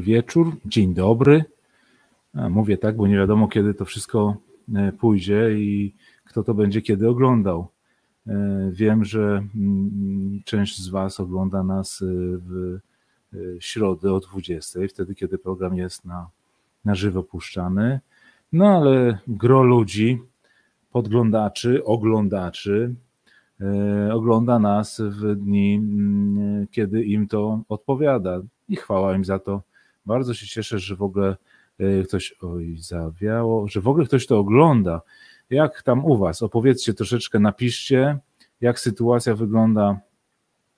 dobry wieczór, dzień dobry. A, mówię tak, bo nie wiadomo, kiedy to wszystko e, pójdzie i kto to będzie kiedy oglądał. E, wiem, że mm, część z Was ogląda nas e, w środę o 20, wtedy, kiedy program jest na, na żywo puszczany. No ale gro ludzi, podglądaczy, oglądaczy, ogląda nas w dni, mm, kiedy im to odpowiada i chwała im za to. Bardzo się cieszę, że w ogóle e, ktoś, oj, zawiało, że w ogóle ktoś to ogląda. Jak tam u Was? Opowiedzcie troszeczkę, napiszcie, jak sytuacja wygląda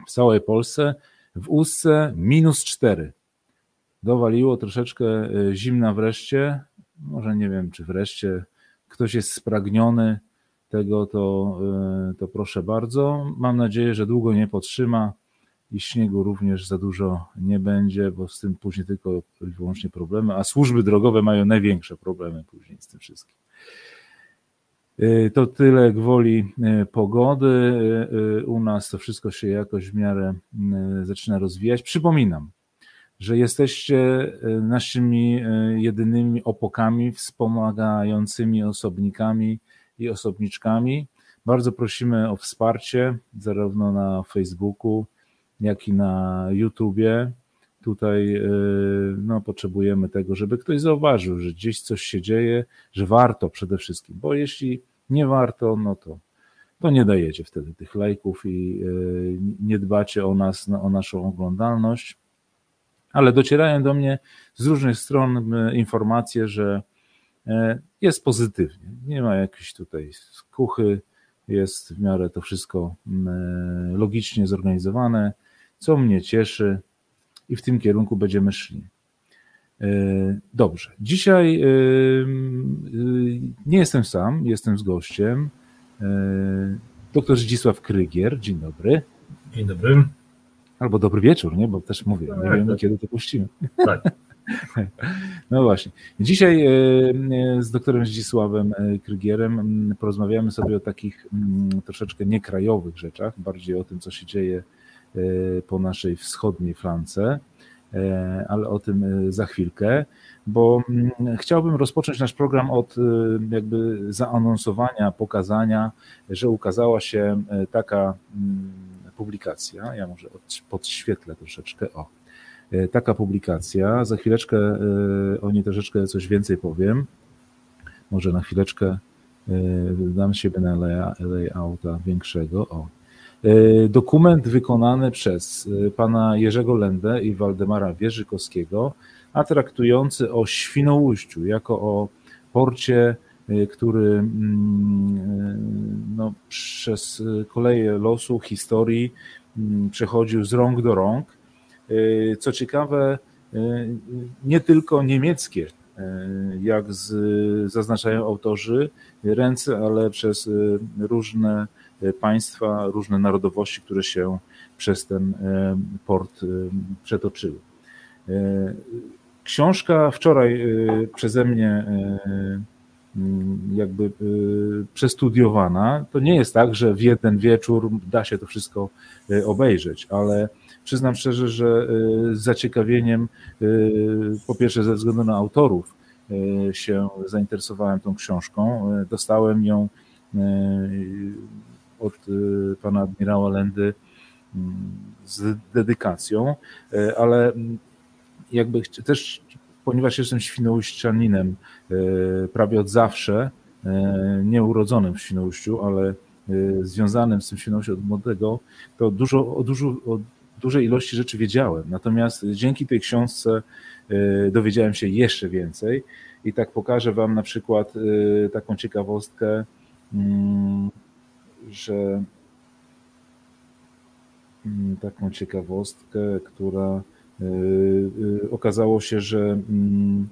w całej Polsce. W Ustce minus 4. Dowaliło troszeczkę e, zimna wreszcie. Może nie wiem, czy wreszcie ktoś jest spragniony tego, to, e, to proszę bardzo. Mam nadzieję, że długo nie potrzyma i śniegu również za dużo nie będzie, bo z tym później tylko i wyłącznie problemy, a służby drogowe mają największe problemy później z tym wszystkim. Y, to tyle gwoli y, pogody. Y, u nas to wszystko się jakoś w miarę zaczyna rozwijać. Przypominam, że jesteście naszymi jedynymi opokami wspomagającymi osobnikami i osobniczkami. Bardzo prosimy o wsparcie, zarówno na Facebooku, jak i na YouTubie. Tutaj y, no, potrzebujemy tego, żeby ktoś zauważył, że gdzieś coś się dzieje, że warto przede wszystkim, bo jeśli nie warto, no to, to nie dajecie wtedy tych lajków i y, nie dbacie o nas, o naszą oglądalność. Ale docierają do mnie z różnych stron y, informacje, że jest pozytywnie. Nie ma jakiejś tutaj skuchy, jest w miarę to wszystko logicznie zorganizowane co mnie cieszy i w tym kierunku będziemy szli. E, dobrze. Dzisiaj e, e, nie jestem sam, jestem z gościem. Doktor Zdzisław Krygier. Dzień dobry. Dzień dobry. Albo dobry wieczór, nie? Bo też mówię, nie tak, wiemy tak. kiedy to puścimy. Tak. No właśnie. Dzisiaj z doktorem Zdzisławem Krygierem porozmawiamy sobie o takich troszeczkę niekrajowych rzeczach, bardziej o tym, co się dzieje po naszej wschodniej flance, e, ale o tym e, za chwilkę, bo mm, chciałbym rozpocząć nasz program od jakby zaanonsowania, pokazania, że ukazała się taka mm, publikacja. Ja może podświetlę troszeczkę. O, taka publikacja. Za chwileczkę o niej troszeczkę coś więcej powiem. Może na chwileczkę dam siebie na layouta większego. O, dokument wykonany przez e, pana Jerzego Lendę i Waldemara Wierzykowskiego, a traktujący o Świnoujściu jako o porcie, e, który mm, no, przez koleje losu, historii mm, przechodził z rąk do rąk. Co ciekawe, nie tylko niemieckie, jak z, zaznaczają autorzy, ręce, ale przez różne państwa, różne narodowości, które się przez ten e, port e, przetoczyły. E, książka wczoraj przeze mnie jakby przestudiowana. To nie jest tak, że w jeden wieczór da się to wszystko obejrzeć, ale przyznam szczerze, że z zaciekawieniem, po pierwsze ze względu na autorów, się zainteresowałem tą książką. Dostałem ją od y, pana admirała Lendy mm, z dedykacją, y, ale mm, jakby też, ponieważ jestem świnoujszczaninem y, prawie od zawsze, nie urodzonym w Świnoujściu, ale związanym z tym Świnoujściem od młodego, to dużo, o, dużo, o dużej ilości rzeczy wiedziałem. Natomiast dzięki tej książce dowiedziałem się jeszcze więcej i tak pokażę Wam na przykład taką ciekawostkę mm, że mm, taką ciekawostkę, która y, y, okazało się, że mm,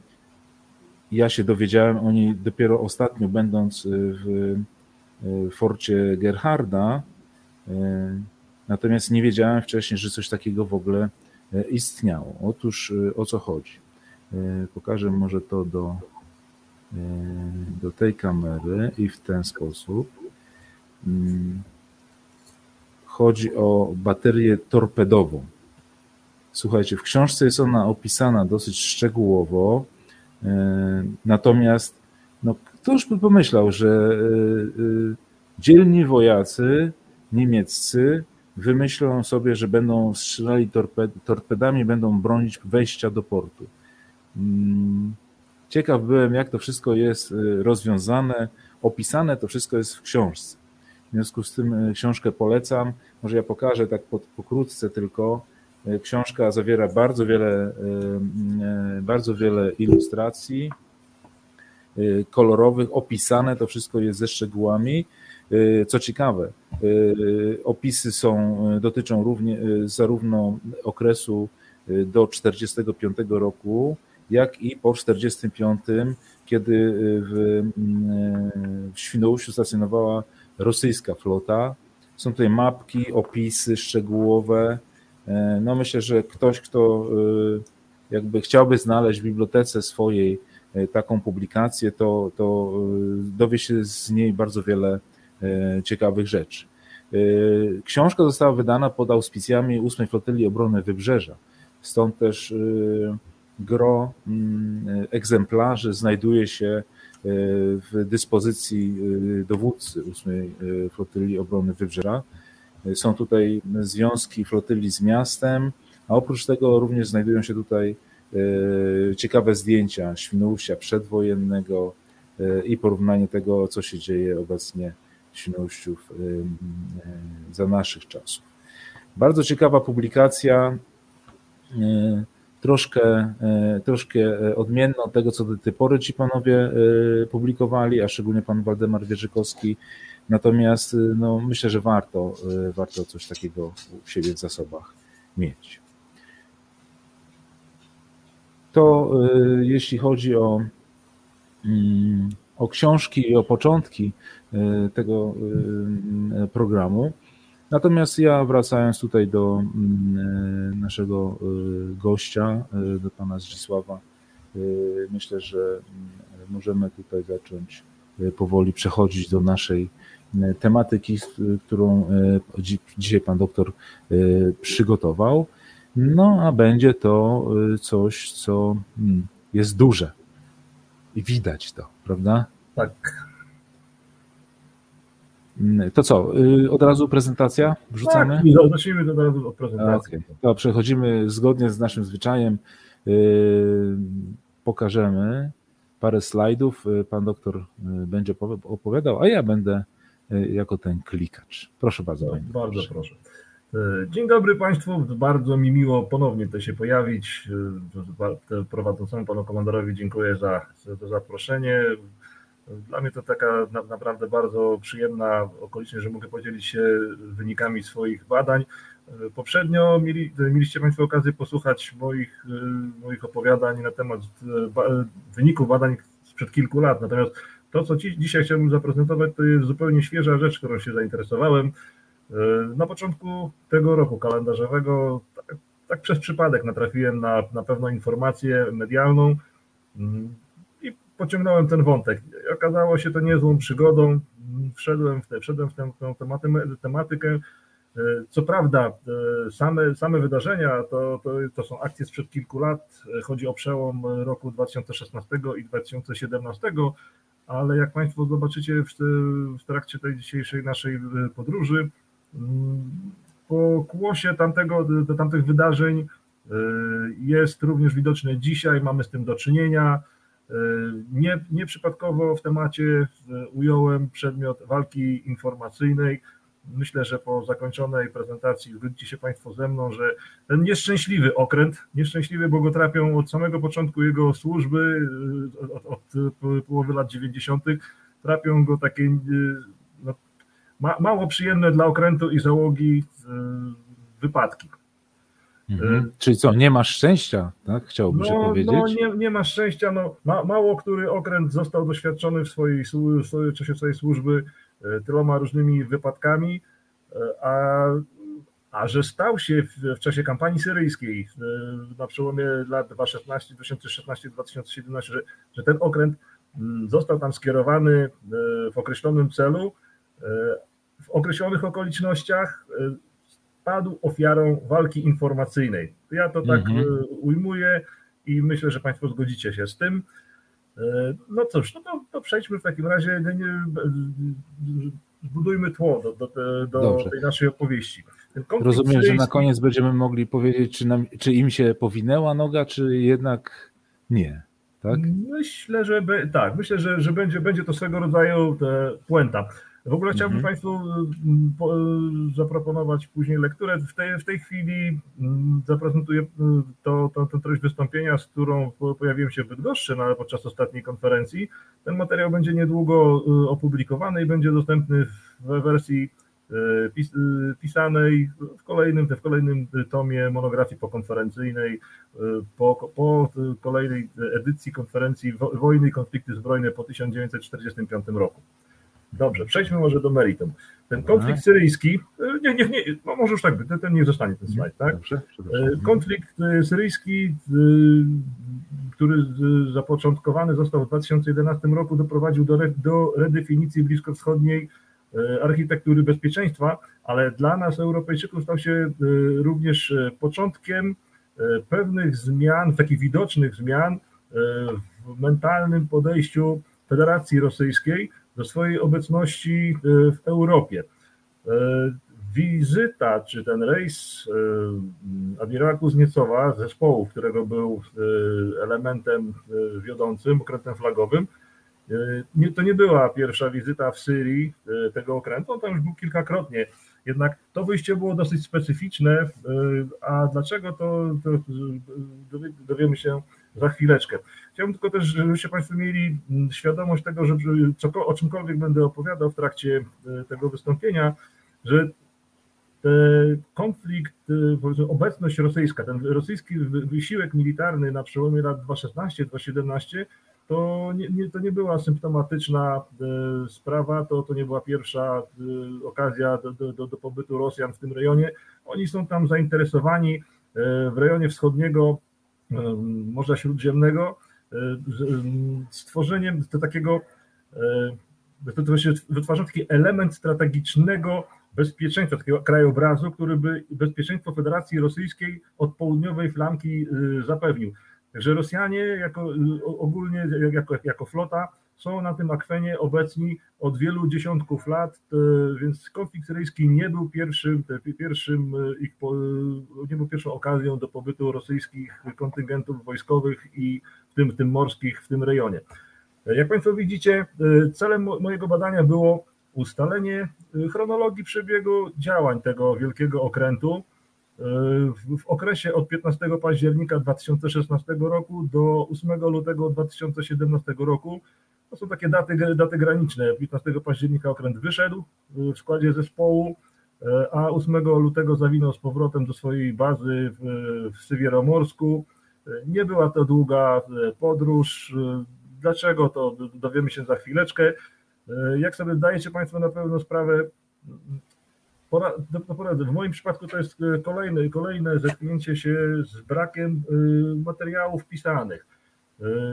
ja się dowiedziałem o niej dopiero ostatnio, będąc w forcie Gerharda, natomiast nie wiedziałem wcześniej, że coś takiego w ogóle istniało. Otóż o co chodzi? Pokażę może to do, do tej kamery i w ten sposób. Mm. Chodzi o baterię torpedową. Słuchajcie, w książce jest ona opisana dosyć szczegółowo, natomiast no, któż by pomyślał, że dzielni wojacy niemieccy wymyślą sobie, że będą strzelali torped, torpedami, będą bronić wejścia do portu. Mm, ciekaw byłem, jak to wszystko jest rozwiązane, opisane, to wszystko jest w książce. W związku z tym y, książkę polecam. Może ja pokażę tak pokrótce tylko. Y, książka zawiera bardzo wiele, bardzo wiele ilustracji kolorowych, opisane, to wszystko jest ze szczegółami. Co ciekawe, opisy są, dotyczą równie, zarówno okresu do 45 roku, jak i po 45, kiedy w, w Świnoujściu stacjonowała rosyjska flota. Są tutaj mapki, opisy szczegółowe. No myślę, że ktoś, kto jakby chciałby znaleźć w bibliotece swojej taką publikację, to, to dowie się z niej bardzo wiele E, ciekawych rzeczy. E, książka została wydana pod auspicjami 8 Flotyli Obrony Wybrzeża. Stąd też e, gro mm, egzemplarzy znajduje się w dyspozycji dowódcy 8 Flotyli Obrony Wybrzeża. Są tutaj związki flotyli z miastem, a oprócz tego również znajdują się tutaj ciekawe zdjęcia Świnoujścia przedwojennego i porównanie tego, co się dzieje obecnie Świnoujściów za naszych czasów. Bardzo ciekawa publikacja, y, troszkę, y, troszkę odmienna od tego, co do tej pory ci panowie y, publikowali, a szczególnie pan Waldemar Wierzykowski. Natomiast no, myślę, że warto, warto coś takiego u siebie w zasobach mieć. To jeśli chodzi o mm, o książki i o początki e, tego e, programu. Natomiast ja wracając tutaj do mm, e, naszego gościa, do pana Zdzisława, myślę, że mm, możemy tutaj zacząć powoli przechodzić do naszej tematyki, którą dzisiaj pan doktor przygotował. No a będzie to coś, co mm, jest duże i widać to, prawda? Tak. Mm, to co, y, od razu prezentacja wrzucamy? Tak, zacznijmy od razu od prezentacji. Okay. To przechodzimy zgodnie z naszym zwyczajem. Y, pokażemy parę slajdów. Y, pan doktor będzie opowiadał, a ja będę jako ten klikacz. Proszę bardzo. No, bardzo proszę. Dzień dobry Państwu, bardzo mi miło ponownie tutaj się pojawić. Prowadzącemu panu komandorowi dziękuję za, za zaproszenie. Dla mnie to taka na, naprawdę bardzo przyjemna okoliczność, że mogę podzielić się wynikami swoich badań. Poprzednio mieli, mieliście Państwo okazję posłuchać moich, moich opowiadań na temat wyników badań sprzed kilku lat. Natomiast to, co dzisiaj chciałbym zaprezentować, to jest zupełnie świeża rzecz, którą się zainteresowałem. Na początku tego roku kalendarzowego, tak, tak przez przypadek, natrafiłem na, na pewną informację medialną pociągnąłem ten wątek. Okazało się to niezłą przygodą. Wszedłem w, te, wszedłem w tę, tę tematykę. E, co prawda, e, same, same wydarzenia to, to, to są akcje sprzed kilku lat. Chodzi o przełom roku 2016 i 2017, ale jak Państwo zobaczycie w, w trakcie tej dzisiejszej naszej e, podróży, po kłosie tamtego, tamtych wydarzeń jest również widoczne dzisiaj, mamy z tym do czynienia. Nie, nieprzypadkowo w temacie ująłem przedmiot walki informacyjnej. Myślę, że po zakończonej prezentacji zgodzicie się Państwo ze mną, że ten nieszczęśliwy okręt, nieszczęśliwy, bo go trapią od samego początku jego służby, od, od połowy lat 90., trapią go takie no, ma, mało przyjemne dla okrętu i załogi wypadki. Mhm. Y, Czyli co, nie masz szczęścia, tak? Chciałbym no, się powiedzieć. No, nie, nie masz szczęścia. No, ma, mało który okręt został doświadczony w swojej, w czasie swojej służby y, tyloma różnymi wypadkami, y, a, a że stał się w, w czasie kampanii syryjskiej na przełomie lat 2016, 2016-2017, że, że ten okręt został tam skierowany w określonym celu, w określonych okolicznościach, padł ofiarą walki informacyjnej. Ja to tak mhm. ujmuję i myślę, że Państwo zgodzicie się z tym. No cóż, no to, to przejdźmy w takim razie, zbudujmy tło do, do, do tej naszej opowieści. Rozumiem, że na koniec będziemy mogli powiedzieć, czy, nam, czy im się powinęła noga, czy jednak nie. Tak? Myślę, że be, tak, myślę, że, że będzie, będzie to swego rodzaju puenta. W ogóle chciałbym mhm. Państwu mm, po, zaproponować później lekturę. W tej, w tej chwili mm, zaprezentuję mm, to, to, to treść wystąpienia, z którą pojawiłem się w Bydgoszczy no, podczas ostatniej konferencji. Ten materiał będzie niedługo y, opublikowany i będzie dostępny w wersji y, pis, y, pisanej w kolejnym, w kolejnym tomie monografii pokonferencyjnej, po, po kolejnej edycji konferencji Wojny i konflikty zbrojne po 1945 roku. Dobrze, przejdźmy może do meritum. Ten konflikt syryjski, e, nie, nie, nie, no może już tak być, ten nie zostanie ten slajd, tak? Dobrze, e, konflikt e, syryjski, który zapoczątkowany został w 2011 roku, doprowadził do, do redefinicji bliskowschodniej architektury bezpieczeństwa, ale dla nas, Europejczyków, stał się również początkiem pewnych zmian, takich widocznych zmian w mentalnym podejściu Federacji Rosyjskiej, do swojej obecności e, w Europie. E, wizyta, czy ten rejs e, admirała Kuzniecowa, zespołu, którego był elementem wiodącym, okrętem flagowym, to nie była pierwsza wizyta w Syrii tego okrętu, on tam już był kilkakrotnie. Jednak to wyjście było dosyć specyficzne, a dlaczego to, to dowiemy się za chwileczkę. Chciałbym tylko też, żebyście Państwo mieli mm, świadomość tego, że o czymkolwiek będę opowiadał w trakcie e, tego wystąpienia, że konflikt, e, obecność rosyjska, ten rosyjski wysiłek militarny na przełomie lat 2016-2017 to nie, nie, to nie była symptomatyczna e, sprawa, to, to nie była pierwsza okazja do, do, do pobytu Rosjan w tym rejonie. Oni są tam zainteresowani w rejonie wschodniego Morza Śródziemnego stworzeniem do takiego, wytwarzając taki element strategicznego bezpieczeństwa, takiego krajobrazu, który by bezpieczeństwo Federacji Rosyjskiej od południowej flanki zapewnił. Także Rosjanie jako, ogólnie jako, jako flota są na tym akwenie obecni od wielu dziesiątków lat, więc konflikt syryjski nie był pierwszym, pierwszym ich, nie był pierwszą okazją do pobytu rosyjskich kontyngentów wojskowych i w tym, w tym morskich w tym rejonie. Jak Państwo widzicie, celem mojego badania było ustalenie chronologii przebiegu działań tego wielkiego okrętu w okresie od 15 października 2016 roku do 8 lutego 2017 roku to są takie daty, daty graniczne. 15 października okręt wyszedł w składzie zespołu, e, a 8 lutego zawinął z powrotem do swojej bazy w, w Sywieromorsku. Nie była to długa podróż. Dlaczego to dowiemy się za chwileczkę. Jak sobie zdajecie Państwo na pewno sprawę, w moim przypadku to jest kolejne, kolejne zetknięcie się z brakiem materiałów pisanych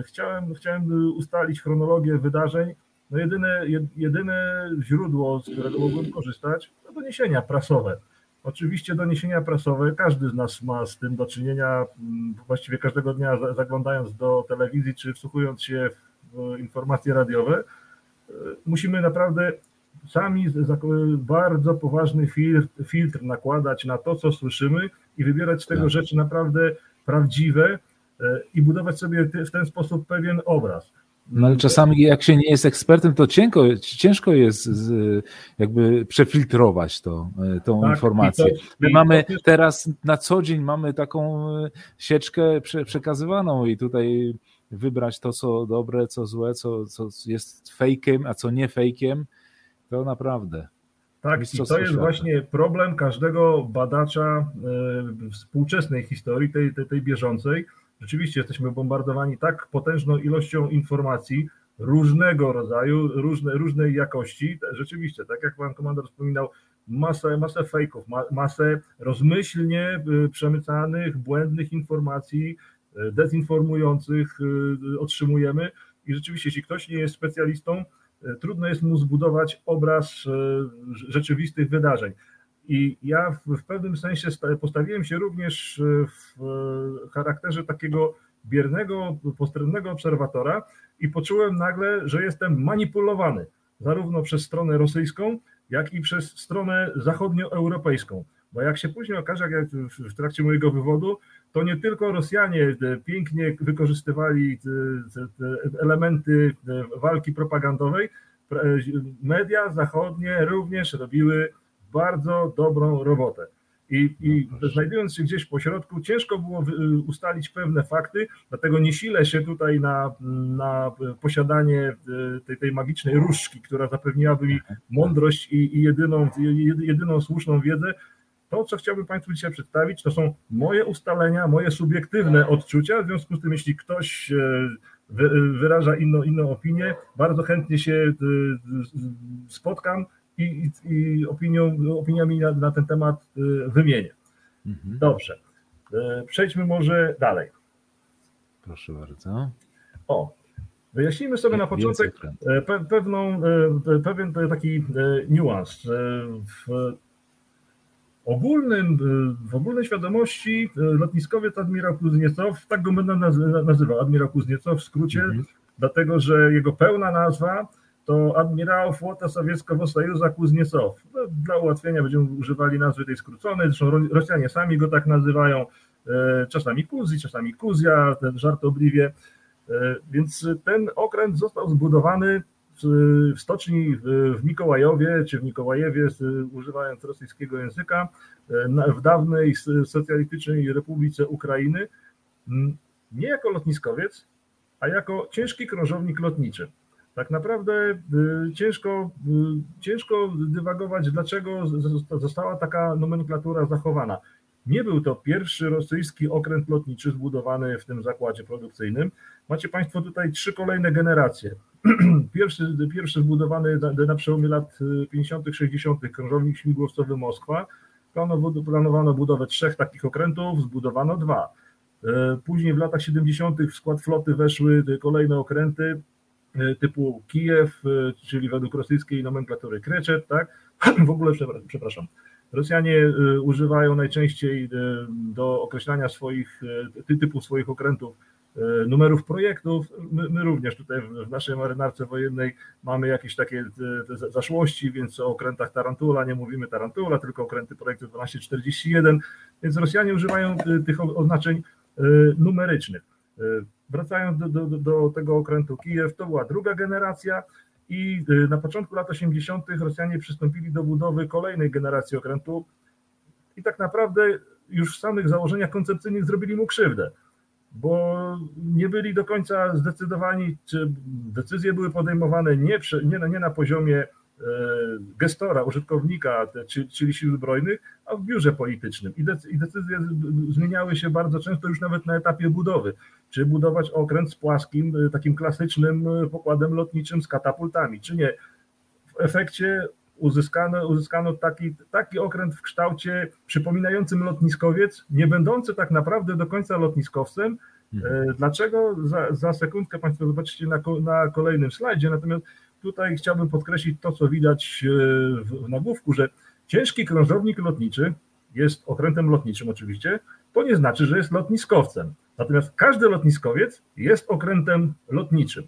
chciałem, chciałem ustalić chronologię wydarzeń. No jedyne, jedyne źródło, z którego mogłem korzystać, to doniesienia prasowe. Oczywiście doniesienia prasowe, każdy z nas ma z tym do czynienia, mm, właściwie każdego dnia zaglądając do telewizji czy wsłuchując się w informacje radiowe. E, musimy naprawdę sami bardzo poważny filtr, nakładać na to, co słyszymy i wybierać z tego tak. rzeczy naprawdę prawdziwe, E, i budować sobie w ten sposób pewien obraz. No ale czasami jak się nie jest ekspertem, to cienko, ciężko jest jakby przefiltrować to, e, tą tak, informację. To, My mamy jest... teraz na co dzień mamy taką e, sieczkę przekazywaną i tutaj wybrać to, co dobre, co złe, co, co jest fejkiem, a co nie fejkiem, to naprawdę. Tak, i to jest właśnie problem każdego badacza współczesnej historii, tej, tej, tej bieżącej, Rzeczywiście jesteśmy bombardowani tak potężną ilością informacji różnego rodzaju, różne, różnej jakości. Rzeczywiście, tak jak pan komandor wspominał, masę, masę fejków, masę rozmyślnie y, przemycanych, błędnych informacji, y, dezinformujących y, otrzymujemy. I rzeczywiście, jeśli ktoś nie jest specjalistą, trudno jest mu zbudować obraz rzeczywistych wydarzeń. I ja w, pewnym sensie postawiłem się również w charakterze takiego biernego, postronnego obserwatora i poczułem nagle, że jestem manipulowany zarówno przez stronę rosyjską, jak i przez stronę zachodnioeuropejską. Bo jak się później okaże, jak w trakcie mojego wywodu, to nie tylko Rosjanie pięknie wykorzystywali te elementy walki propagandowej, media zachodnie również robiły bardzo dobrą robotę. I, i no znajdując się gdzieś po środku, ciężko było ustalić pewne fakty, dlatego nie silę się tutaj na, na posiadanie e, tej, tej magicznej różdżki, która zapewniłaby mi mądrość i, i jedyną, jedyną słuszną wiedzę. To, co chciałbym Państwu dzisiaj przedstawić, to są moje ustalenia, moje subiektywne odczucia. W związku z tym, jeśli ktoś e, wyraża inną, inną opinię, bardzo chętnie się spotkam i, i opinią, opiniami na, na, ten temat y, wymienię. Mhm. Dobrze. Y, przejdźmy może dalej. Proszę bardzo. O, wyjaśnijmy sobie na początek pe, pewną, pewien taki niuans. W ogólnym, w ogólnej świadomości lotniskowiec admirał Kuzniecow, tak go będę nazywał, admirał Kuzniecow w skrócie, mhm. dlatego że jego pełna nazwa to admirał flota sowieckiego Sojuza Kuzniecow. No, dla ułatwienia będziemy używali nazwy tej skróconej, zresztą Rosjanie sami go tak nazywają, e, czasami Kuzi, czasami Kuzja, żartobliwie. E, więc ten okręt został zbudowany w stoczni w Mikołajowie, czy w Mikołajewie, używając rosyjskiego języka, e, w dawnej socjalistycznej Republice Ukrainy, nie jako lotniskowiec, a jako ciężki krążownik lotniczy. Tak naprawdę y, ciężko, y, ciężko dywagować, dlaczego została taka nomenklatura zachowana. Nie był to pierwszy rosyjski okręt lotniczy zbudowany w tym zakładzie produkcyjnym. Macie Państwo tutaj trzy kolejne generacje. Pierwszy, pierwszy zbudowany na, na przełomie lat 50., y, 60., krążownik śmigłowcowy Moskwa. Planowano budowę trzech takich okrętów, zbudowano dwa. Później w latach 70. w skład floty weszły kolejne okręty, typu Kijew, e, czyli według rosyjskiej nomenklatury Kreczet, tak? W ogóle, przepraszam, Rosjanie e, używają najczęściej do określania swoich, typów swoich okrętów numerów projektów. My, my, również tutaj w naszej marynarce wojennej mamy jakieś takie zaszłości, więc o okrętach Tarantula nie mówimy Tarantula, tylko okręty projektu 1241, więc Rosjanie używają tych oznaczeń numerycznych. Wracając do, do, do tego okrętu Kijew, to była druga generacja i y, na początku lat 80. Rosjanie przystąpili do budowy kolejnej generacji okrętu i tak naprawdę już w samych założeniach koncepcyjnych zrobili mu krzywdę, bo nie byli do końca zdecydowani, czy decyzje były podejmowane nie, nie, nie na poziomie gestora, użytkownika, czyli sił zbrojnych, a w biurze politycznym. I decyzje zmieniały się bardzo często już nawet na etapie budowy. Czy budować okręt z płaskim, e, takim klasycznym e, pokładem lotniczym z katapultami, czy nie. W efekcie uzyskano, uzyskano taki, taki okręt w kształcie przypominającym lotniskowiec, nie będący tak naprawdę do końca lotniskowcem. Mhm. Dlaczego? Za, za sekundkę Państwo zobaczycie na, na kolejnym slajdzie. Natomiast tutaj chciałbym podkreślić to, co widać e, w nagłówku, że ciężki krążownik lotniczy jest okrętem lotniczym oczywiście, to nie znaczy, że jest lotniskowcem. Natomiast każdy lotniskowiec jest okrętem lotniczym.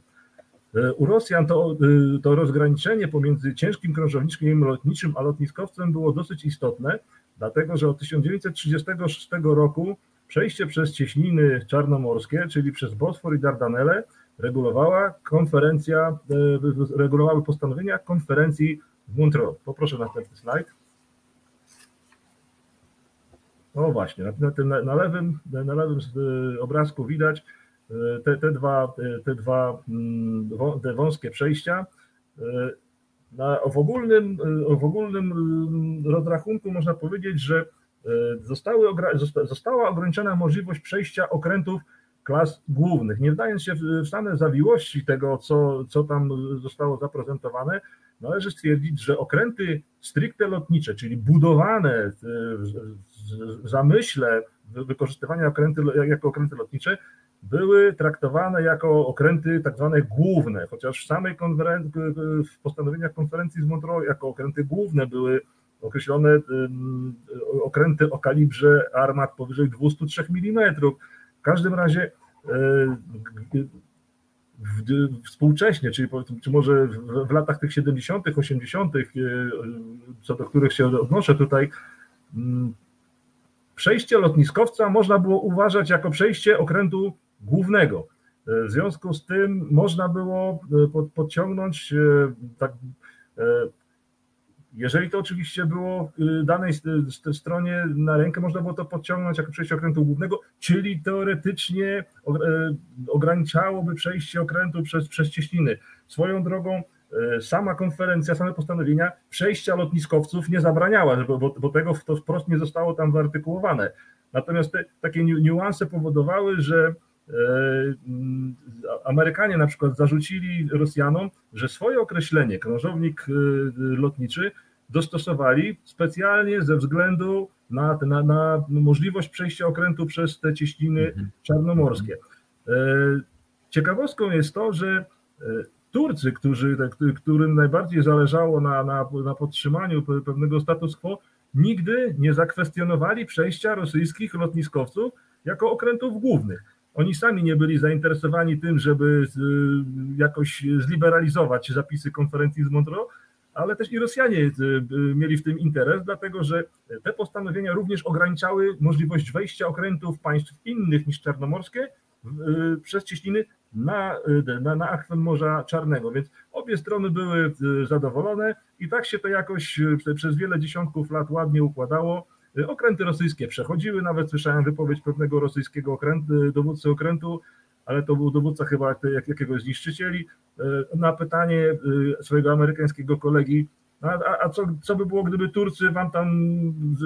E, u Rosjan to, e, to rozgraniczenie pomiędzy ciężkim krążownikiem lotniczym a lotniskowcem było dosyć istotne, dlatego że od 1936 roku przejście przez cieśniny czarnomorskie, czyli przez Bosfor i Dardanelle, regulowała konferencja, e, regulowały postanowienia konferencji w Montreux. Poproszę następny slajd. O właśnie, na, tym, na, lewym, na lewym e, obrazku widać e, te, te dwa, te dwa mm, te wąskie przejścia. Na, w, ogólnym, w ogólnym mm, rozrachunku można powiedzieć, że zostały, została ograniczona możliwość przejścia okrętów klas głównych. Nie wdając się w same zawiłości tego, co, co tam zostało zaprezentowane, należy stwierdzić, że okręty stricte lotnicze, czyli budowane w zamyśle wykorzystywania okręty jako okręty lotnicze, były traktowane jako okręty tak zwane główne, chociaż w samej konferencji, w postanowieniach konferencji z Montreux jako okręty główne były określone okręty o kalibrze armat powyżej 203 mm. W każdym razie współcześnie, czyli czy może w, latach tych 70., 80., co do których się odnoszę tutaj, mm, przejście lotniskowca można było uważać jako przejście okrętu głównego. W związku z tym można było podciągnąć tak jeżeli to oczywiście było y, danej stronie na rękę, można było to podciągnąć jako przejście okrętu głównego, czyli teoretycznie e, ograniczałoby przejście okrętu przez, przez cieśniny. Swoją drogą e, sama konferencja, same postanowienia przejścia lotniskowców nie zabraniała, bo, bo tego to wprost nie zostało tam wyartykułowane. Natomiast te, takie niuanse powodowały, że Amerykanie na przykład zarzucili Rosjanom, że swoje określenie krążownik lotniczy dostosowali specjalnie ze względu na, na, na możliwość przejścia okrętu przez te cieśniny mhm. czarnomorskie. E, ciekawostką jest to, że e, Turcy, którzy, którym najbardziej zależało na, na, na podtrzymaniu pewnego status quo, nigdy nie zakwestionowali przejścia rosyjskich lotniskowców jako okrętów głównych. Oni sami nie byli zainteresowani tym, żeby jakoś zliberalizować zapisy konferencji z Montreux, ale też i Rosjanie y, y, mieli w tym interes, dlatego że te postanowienia również ograniczały możliwość wejścia okrętów państw innych niż czarnomorskie y, przez cieśniny na, na, na akwem Morza Czarnego, więc obie strony były zadowolone i tak się to jakoś przez wiele dziesiątków lat ładnie układało. Okręty rosyjskie przechodziły, nawet słyszałem wypowiedź pewnego rosyjskiego okrętu, dowódcy okrętu, ale to był dowódca chyba jakiegoś zniszczycieli, e, na pytanie swojego amerykańskiego kolegi, a, a co, co by było, gdyby Turcy wam tam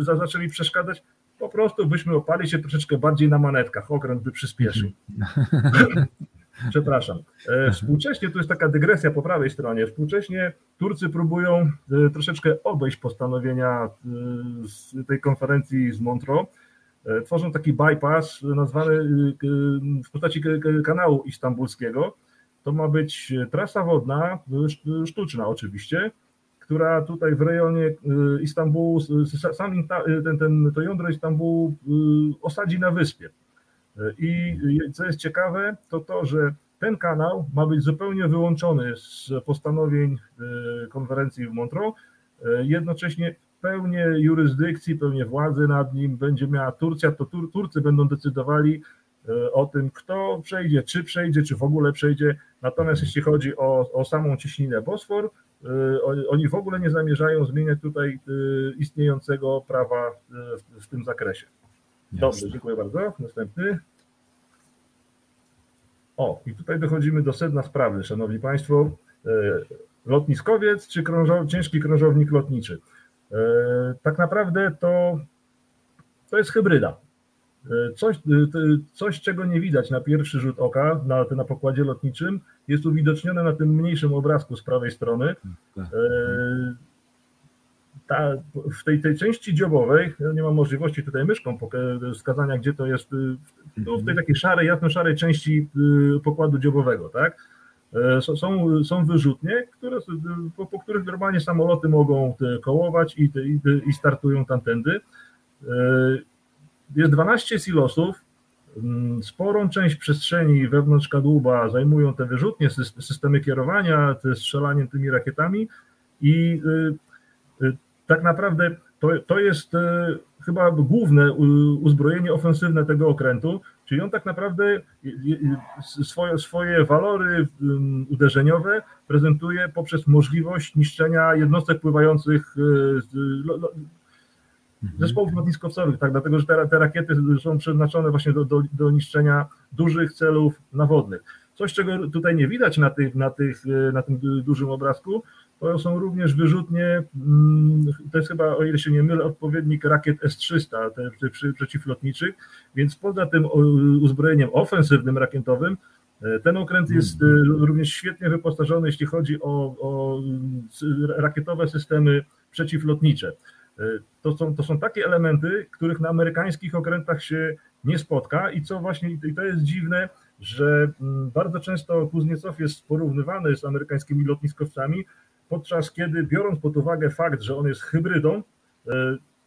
zaczęli przeszkadzać? Po prostu byśmy opali się troszeczkę bardziej na manetkach, okręt by przyspieszył. Przepraszam. E, współcześnie, tu jest taka dygresja po prawej stronie, współcześnie Turcy próbują troszeczkę obejść postanowienia z tej konferencji z Montreux, E, tworzą taki bypass nazwany w postaci kanału istambulskiego. To ma być trasa wodna, sztuczna oczywiście, która tutaj w rejonie Istambułu, sam ten, ten, to jądro Istambułu osadzi na wyspie. I co jest ciekawe, to to, że ten kanał ma być zupełnie wyłączony z postanowień konferencji w Montreux. Jednocześnie pełnię jurysdykcji, pełnię władzy nad nim będzie miała Turcja, to Tur Turcy będą decydowali e, o tym, kto przejdzie, czy przejdzie, czy w ogóle przejdzie. Natomiast jeśli chodzi o, o samą cieśninę Bosfor, e, oni w ogóle nie zamierzają zmieniać tutaj e, istniejącego prawa w, w tym zakresie. Dobrze, dziękuję bardzo. Następny. O, i tutaj dochodzimy do sedna sprawy, Szanowni Państwo. Lotniskowiec czy krążow, ciężki krążownik lotniczy? E, tak naprawdę to, to jest hybryda. E, coś, e, coś, czego nie widać na pierwszy rzut oka na, na pokładzie lotniczym, jest uwidocznione na tym mniejszym obrazku z prawej strony. Tak. Ta, w tej, tej części dziobowej, ja nie mam możliwości tutaj myszką wskazania, gdzie to jest, tu w tej takiej szarej, jasno-szarej części pokładu dziobowego, tak? E, są, są wyrzutnie, które, po, po, których normalnie samoloty mogą kołować i, i, i startują tamtędy. E, jest 12 silosów, mm, sporą część przestrzeni wewnątrz kadłuba zajmują te wyrzutnie, systemy kierowania, strzelaniem tymi rakietami i tak naprawdę to, to jest chyba główne uzbrojenie ofensywne tego okrętu, Czyli on tak naprawdę swoje, swoje walory uderzeniowe prezentuje poprzez możliwość niszczenia jednostek pływających e, mhm. zespołów lotniskowcowych, tak, dlatego że te, te rakiety są przeznaczone właśnie do, do, do niszczenia dużych celów nawodnych. Coś, czego tutaj nie widać na, tych, na, tych, na tym dużym obrazku, to są również wyrzutnie, mm, to jest chyba, o ile się nie mylę, odpowiednik rakiet S-300, te, te przeciwlotniczych, więc poza tym uzbrojeniem ofensywnym rakietowym, e, ten okręt jest e, również świetnie wyposażony, jeśli chodzi o, o rakietowe systemy przeciwlotnicze. E, to są, to są takie elementy, których na amerykańskich okrętach się nie spotka i co właśnie, i to jest dziwne, że mm, bardzo często Kuzniecow jest porównywany z amerykańskimi lotniskowcami, podczas kiedy biorąc pod uwagę fakt, że on jest hybrydą,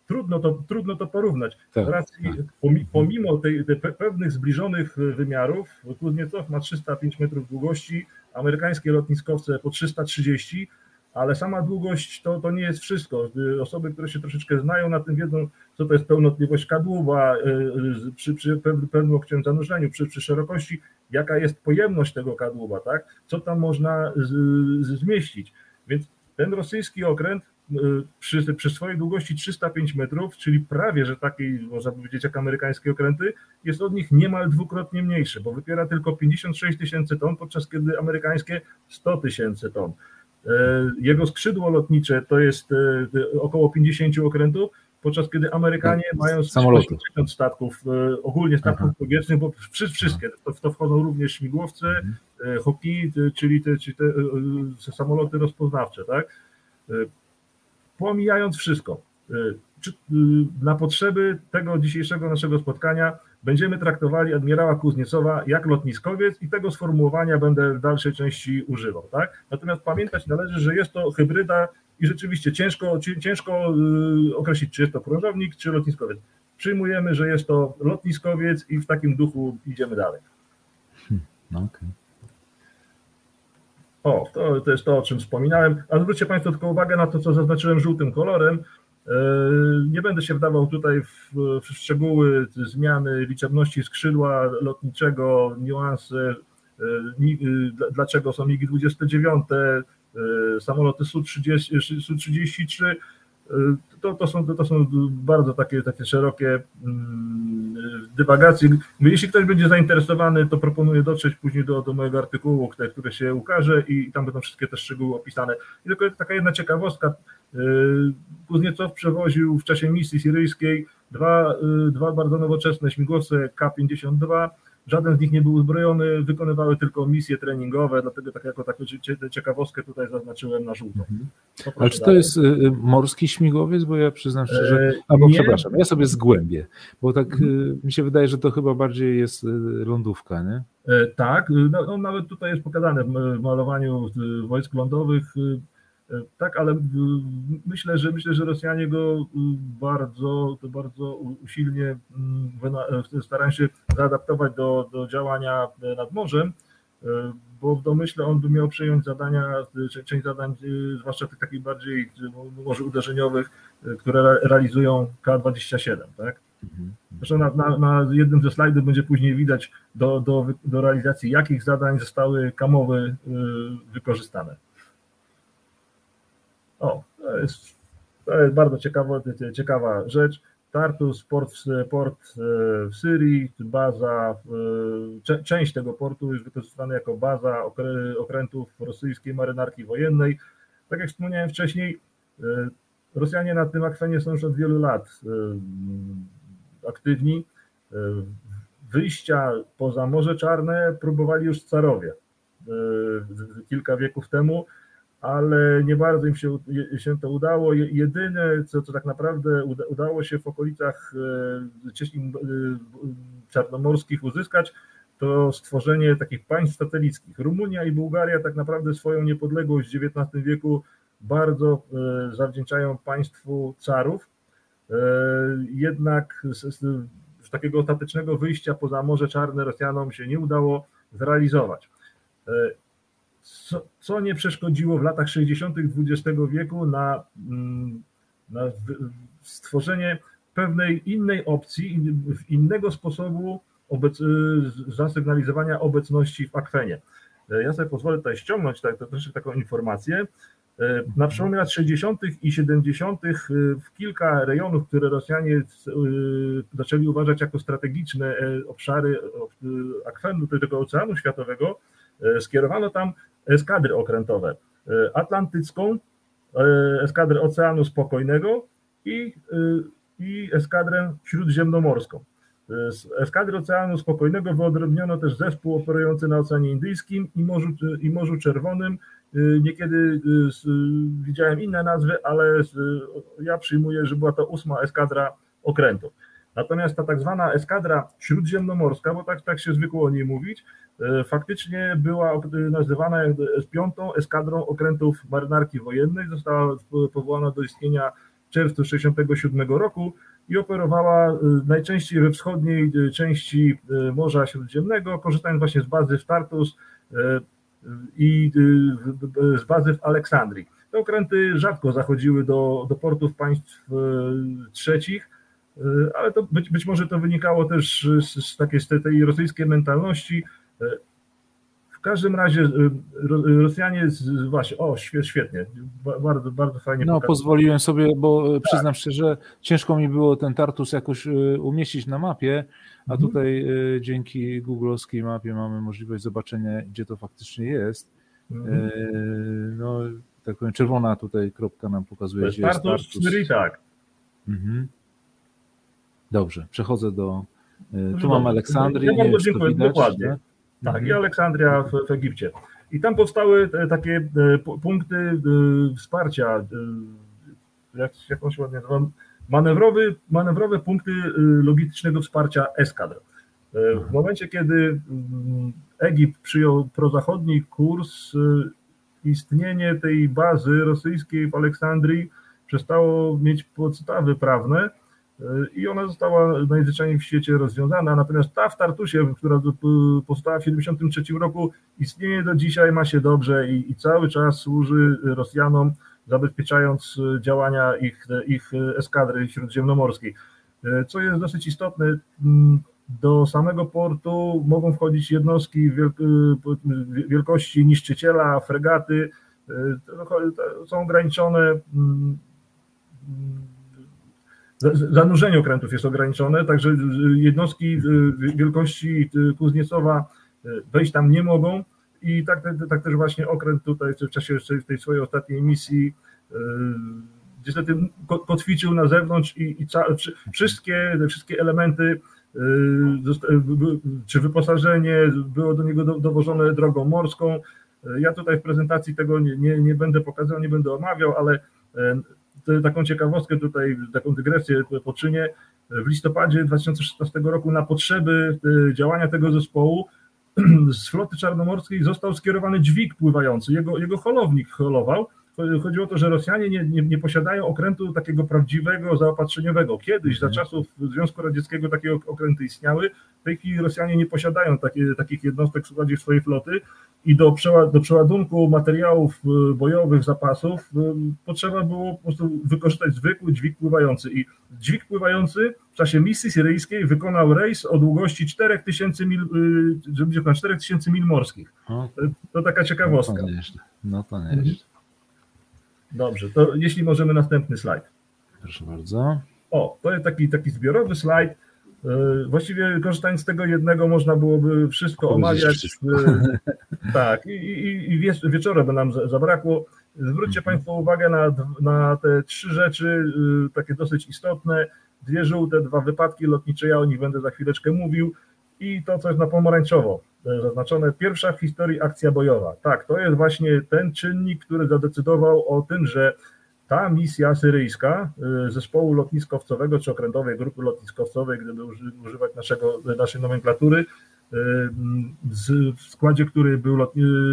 trudno to, trudno to porównać. Tak, racji, tak. Pomimo tej, tej pewnych zbliżonych wymiarów, Kuzniecow ma 305 metrów długości, amerykańskie lotniskowce po 330, ale sama długość to, to nie jest wszystko. Osoby, które się troszeczkę znają na tym wiedzą, co to jest pełnotliwość kadłuba y, przy, przy pewnym zanurzeniu, przy, przy szerokości, jaka jest pojemność tego kadłuba, tak? co tam można z, z, zmieścić. Więc ten rosyjski okręt y, przy, przy swojej długości 305 metrów, czyli prawie, że takiej, można powiedzieć, jak amerykańskie okręty, jest od nich niemal dwukrotnie mniejszy, bo wypiera tylko 56 tysięcy ton, podczas kiedy amerykańskie 100 tysięcy ton. E, jego skrzydło lotnicze to jest e, około 50 okrętów, podczas kiedy Amerykanie tak, mają 60 statków, e, ogólnie statków Aha. powietrznych, bo wszystkie, to, w to wchodzą również śmigłowce, mhm. hoki, czyli te, czyli te samoloty rozpoznawcze, tak? Pomijając wszystko, na potrzeby tego dzisiejszego naszego spotkania będziemy traktowali admirała Kuzniecowa jak lotniskowiec i tego sformułowania będę w dalszej części używał. Tak? Natomiast pamiętać należy, że jest to hybryda i rzeczywiście ciężko, ciężko y, określić, czy jest to krążownik, czy lotniskowiec. Przyjmujemy, że jest to lotniskowiec i w takim duchu idziemy dalej. Hmm, no okay. O, to, to jest to, o czym wspominałem. A zwróćcie Państwo tylko uwagę na to, co zaznaczyłem żółtym kolorem. E, nie będę się wdawał tutaj w, w szczegóły zmiany liczebności skrzydła lotniczego, niuanse, e, e, dlaczego są MiG-29, samoloty Su-30, Su-33, to, to, są, to są bardzo takie, takie szerokie mm, dywagacje. Jeśli ktoś będzie zainteresowany, to proponuję dotrzeć później do, do mojego artykułu, który, który się ukaże i tam będą wszystkie te szczegóły opisane. I tylko taka jedna ciekawostka. Y, Kuzniecow przewoził w czasie misji syryjskiej dwa, y, dwa bardzo nowoczesne śmigłowce K-52, Żaden z nich nie był uzbrojony, wykonywały tylko misje treningowe, dlatego tak jako taką ciekawostkę tutaj zaznaczyłem na żółto. Mhm. Ale czy to dalej. jest y, y, morski śmigłowiec? Bo ja przyznam szczerze, e, albo nie. przepraszam, ja sobie zgłębię, bo tak mhm. mi się wydaje, że to chyba bardziej jest lądówka, nie? E, tak, no, no, nawet tutaj jest pokazane w malowaniu wojsk lądowych tak, ale myślę, że myślę, że Rosjanie go bardzo, bardzo usilnie e, starają się zaadaptować do, do działania nad morzem, e, bo w domyśle on by miał przejąć zadania, część zadań, zwłaszcza tych takich bardziej może uderzeniowych, które realizują K-27, tak? Zresztą na, na, na, jednym ze slajdów będzie później widać do, do, do realizacji jakich zadań zostały kamowy wykorzystane. O, to jest, to jest bardzo ciekawa, ciekawa rzecz. Tartus, port, port e, w Syrii, baza, e, część tego portu jest wykorzystana jako baza okrętów rosyjskiej marynarki wojennej. Tak jak wspomniałem wcześniej, e, Rosjanie na tym akwenie są już od wielu lat aktywni. Wyjścia poza Morze Czarne próbowali już carowie kilka wieków temu ale nie bardzo im się, się to udało. Jedyne, co, co tak naprawdę uda, udało się w okolicach e, cieśnin e, czarnomorskich uzyskać, to stworzenie takich państw satelickich. Rumunia i Bułgaria tak naprawdę swoją niepodległość w XIX wieku bardzo e, zawdzięczają państwu carów. Jednak z, z takiego ostatecznego wyjścia poza Morze Czarne Rosjanom się nie udało zrealizować co, co nie przeszkodziło w latach 60. XX wieku na, mm, na stworzenie pewnej innej opcji, innego sposobu obec, zasygnalizowania obecności w akwenie. Ja sobie pozwolę tutaj ściągnąć tak, to troszkę taką informację. Na przełomie lat 60. i 70. w kilka rejonów, które Rosjanie zaczęli uważać jako strategiczne e, obszary akwenu tego Oceanu Światowego, e, skierowano tam eskadry okrętowe. E, atlantycką, e, eskadrę Oceanu Spokojnego i, e, i eskadrę śródziemnomorską. Z eskadry Oceanu Spokojnego wyodrębniono też zespół operujący na Oceanie Indyjskim i Morzu, i Morzu Czerwonym. Niekiedy widziałem inne nazwy, ale ja przyjmuję, że była to ósma eskadra okrętów. Natomiast ta tak zwana eskadra śródziemnomorska, bo tak, tak się zwykło o niej mówić, e, faktycznie była nazywana piątą eskadrą okrętów marynarki wojennej, została powołana do istnienia czerwcu 1967 roku i operowała najczęściej we wschodniej części Morza Śródziemnego, korzystając właśnie z bazy w Tartus i z bazy w Aleksandrii. Te okręty rzadko zachodziły do, do portów państw trzecich, ale to być, być może to wynikało też z, z takiej z tej rosyjskiej mentalności, każdym razie y, Rosjanie, właśnie, o świetnie, bardzo, bardzo fajnie. No, pozwoliłem sobie, bo tak. przyznam szczerze, ciężko mi było ten Tartus jakoś umieścić na mapie, a mhm. tutaj dzięki googlowskiej mapie mamy możliwość zobaczenia, gdzie to faktycznie jest. Mhm. No, tak powiem, czerwona tutaj kropka nam pokazuje, gdzie jest Tartus. Tartus. tak. Mhm. Dobrze, przechodzę do. Tu mam Aleksandrię. Ja bardzo dziękuję, dokładnie. Tak, i Aleksandria w, w Egipcie. I tam powstały takie e, punkty e, wsparcia, e, jak, jak on się ładnie nazywa, manewrowy, manewrowe punkty logistycznego wsparcia eskadr. W momencie, kiedy mm, Egipt przyjął prozachodni kurs, istnienie tej bazy rosyjskiej w Aleksandrii przestało mieć podstawy prawne, i ona została najzwyczajniej w świecie rozwiązana. Natomiast ta w Tartusie, która powstała w 1973 roku, istnieje do dzisiaj, ma się dobrze i, i cały czas służy Rosjanom, zabezpieczając działania ich, ich eskadry śródziemnomorskiej. Co jest dosyć istotne, do samego portu mogą wchodzić jednostki wielkości niszczyciela, fregaty, są ograniczone Zanurzenie okrętów jest ograniczone, także jednostki wielkości Kuzniecowa e, wejść tam nie mogą i tak, tak, też właśnie okręt tutaj w czasie tej swojej ostatniej misji niestety kotwiczył na zewnątrz i, i wszystkie, wszystkie elementy czy wyposażenie było do niego dowożone drogą morską. Ja tutaj w prezentacji tego nie, nie, nie będę pokazał, nie będę omawiał, ale taką ciekawostkę tutaj, taką dygresję poczynię. W listopadzie 2016 roku na potrzeby e, działania tego zespołu z floty czarnomorskiej został skierowany dźwig pływający. Jego, jego holownik holował. Chodziło o to, że Rosjanie nie, nie, nie, posiadają okrętu takiego prawdziwego, zaopatrzeniowego. Kiedyś, za mhm. czasów Związku Radzieckiego, takie okręty istniały. W tej chwili Rosjanie nie posiadają takie, takich jednostek w składzie swojej floty i do, do przeładunku materiałów y, bojowych, zapasów y, potrzeba było po prostu wykorzystać zwykły dźwig pływający. I dźwig pływający w czasie misji syryjskiej wykonał rejs o długości 4000 mil, y, żeby 4000 mil morskich. To, to taka ciekawostka. No to nieźle. No to nieźle. Dobrze, to jeśli możemy następny slajd. Proszę bardzo. O, to jest taki, taki zbiorowy slajd. E, właściwie korzystając z tego jednego można byłoby wszystko omawiać. Wszystko. E, tak, i, i, i wieczorem by nam zabrakło. Zwróćcie mhm. Państwo uwagę na, na te trzy rzeczy, e, takie dosyć istotne. Dwie żółte, dwa wypadki lotnicze, ja o nich będę za chwileczkę mówił. I to, co jest na pomarańczowo zaznaczone, pierwsza w historii akcja bojowa. Tak, to jest właśnie ten czynnik, który zadecydował o tym, że ta misja syryjska y, zespołu lotniskowcowego czy okrętowej grupy lotniskowcowej, gdyby używać naszego, naszej nomenklatury, y, w składzie, który był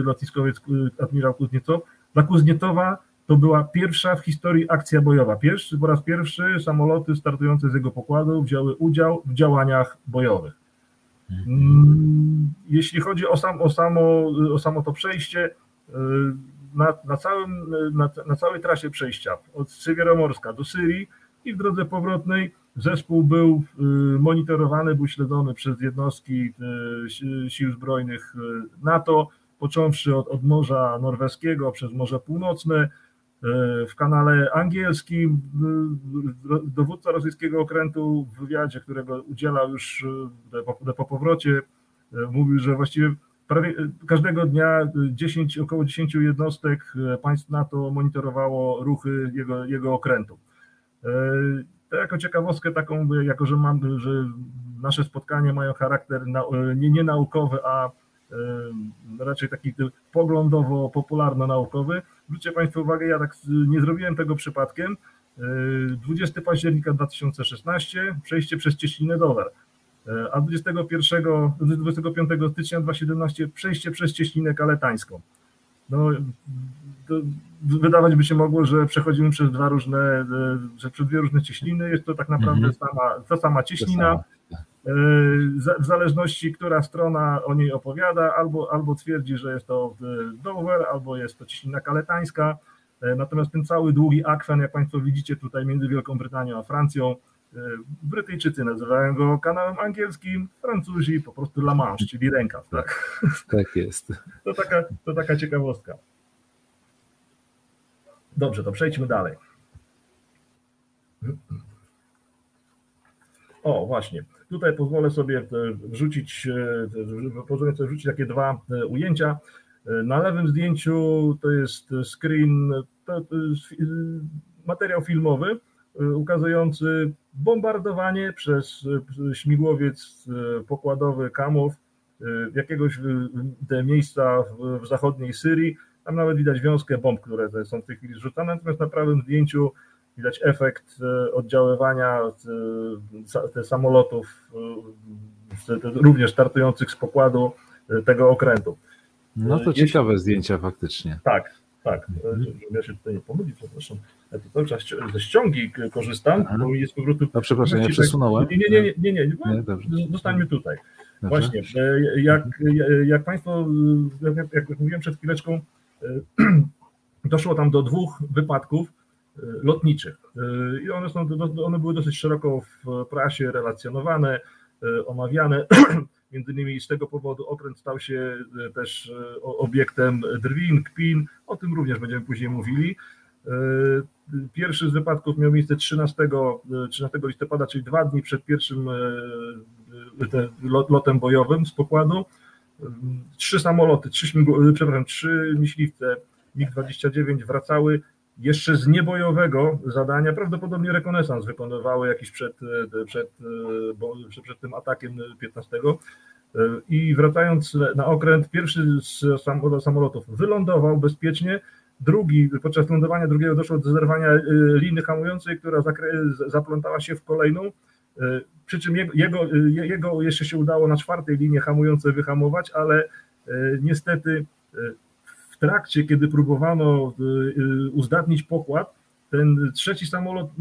lotniskowiec admirał Kuzniecow, dla Kuznietowa to była pierwsza w historii akcja bojowa. Pierwszy, po raz pierwszy samoloty startujące z jego pokładu wzięły udział w działaniach bojowych. Mm, jeśli chodzi o, sam, o, samo, o samo to przejście, y, na, na, całym, na, na całej trasie przejścia od Sywieromorska do Syrii i w drodze powrotnej zespół był y, monitorowany, był śledzony przez jednostki y, sił zbrojnych NATO, począwszy od, od Morza Norweskiego przez Morze Północne, w kanale angielskim dowódca rosyjskiego okrętu w wywiadzie, którego udzielał już e, po powrocie, e, mówił, że właściwie prawie każdego dnia 10, około 10 jednostek państw NATO monitorowało ruchy jego, jego okrętu. To jako ciekawostkę taką, jako że mam, że nasze spotkania mają charakter nie, nie naukowy, a raczej taki poglądowo-popularno-naukowy. Zwróćcie Państwo uwagę, ja tak nie zrobiłem tego przypadkiem. 20 października 2016 przejście przez cieśninę Dolar, a 21, 25 stycznia 2017 przejście przez cieśninę kaletańską. No, wydawać by się mogło, że przechodzimy przez dwa różne, że przez dwie różne cieśniny. Jest to tak naprawdę mhm. sama, ta sama cieśnina. W zależności, która strona o niej opowiada, albo, albo twierdzi, że jest to Dover, albo jest to cieśnina kaletańska. Natomiast ten cały długi akwen, jak Państwo widzicie tutaj między Wielką Brytanią a Francją, Brytyjczycy nazywają go kanałem angielskim, Francuzi po prostu La Manche, czyli rękaw. Tak, tak jest. To taka, to taka ciekawostka. Dobrze, to przejdźmy dalej. O, właśnie. Tutaj pozwolę sobie wrzucić, pozwolę sobie wrzucić takie dwa e, ujęcia. E, na lewym zdjęciu to jest screen, to jest materiał filmowy ukazujący bombardowanie przez śmigłowiec pokładowy Kamów jakiegoś te miejsca w zachodniej Syrii tam nawet widać wiązkę bomb, które są w tej chwili zrzucane, natomiast na prawym zdjęciu widać efekt e, oddziaływania te samolotów, e, również startujących z pokładu e, tego okrętu. No to Jeśli... ciekawe zdjęcia faktycznie. Tak, tak. Mhm. Ja się tutaj nie pomylić, przepraszam. Ja to cały czas ze ściągi korzystam, Aha. bo jest po prostu... A przepraszam, ja przesunąłem. Nie, nie, nie, nie, nie, nie, nie zostańmy tutaj. Dobrze. Właśnie, jak, jak Państwo, jak, jak mówiłem przed chwileczką, doszło tam do dwóch wypadków e, lotniczych e, i one, są, one były dosyć szeroko w prasie relacjonowane, e, omawiane. Między innymi z tego powodu okręt stał się też obiektem drwin, kpin. O tym również będziemy później mówili. Pierwszy z wypadków miał miejsce 13, 13 listopada, czyli dwa dni przed pierwszym lotem bojowym z pokładu trzy samoloty, trzy, przepraszam, trzy myśliwce MiG-29 wracały jeszcze z niebojowego zadania, prawdopodobnie rekonesans wykonywały jakiś przed, przed, przed, przed tym atakiem 15 i wracając na okręt, pierwszy z samolotów wylądował bezpiecznie, drugi, podczas lądowania drugiego doszło do zerwania liny hamującej, która zaplątała się w kolejną, E, przy czym jego, e, jego jeszcze się udało na czwartej linie hamującej wyhamować, ale e, niestety trakcie, kiedy próbowano uzdatnić pokład, ten trzeci samolot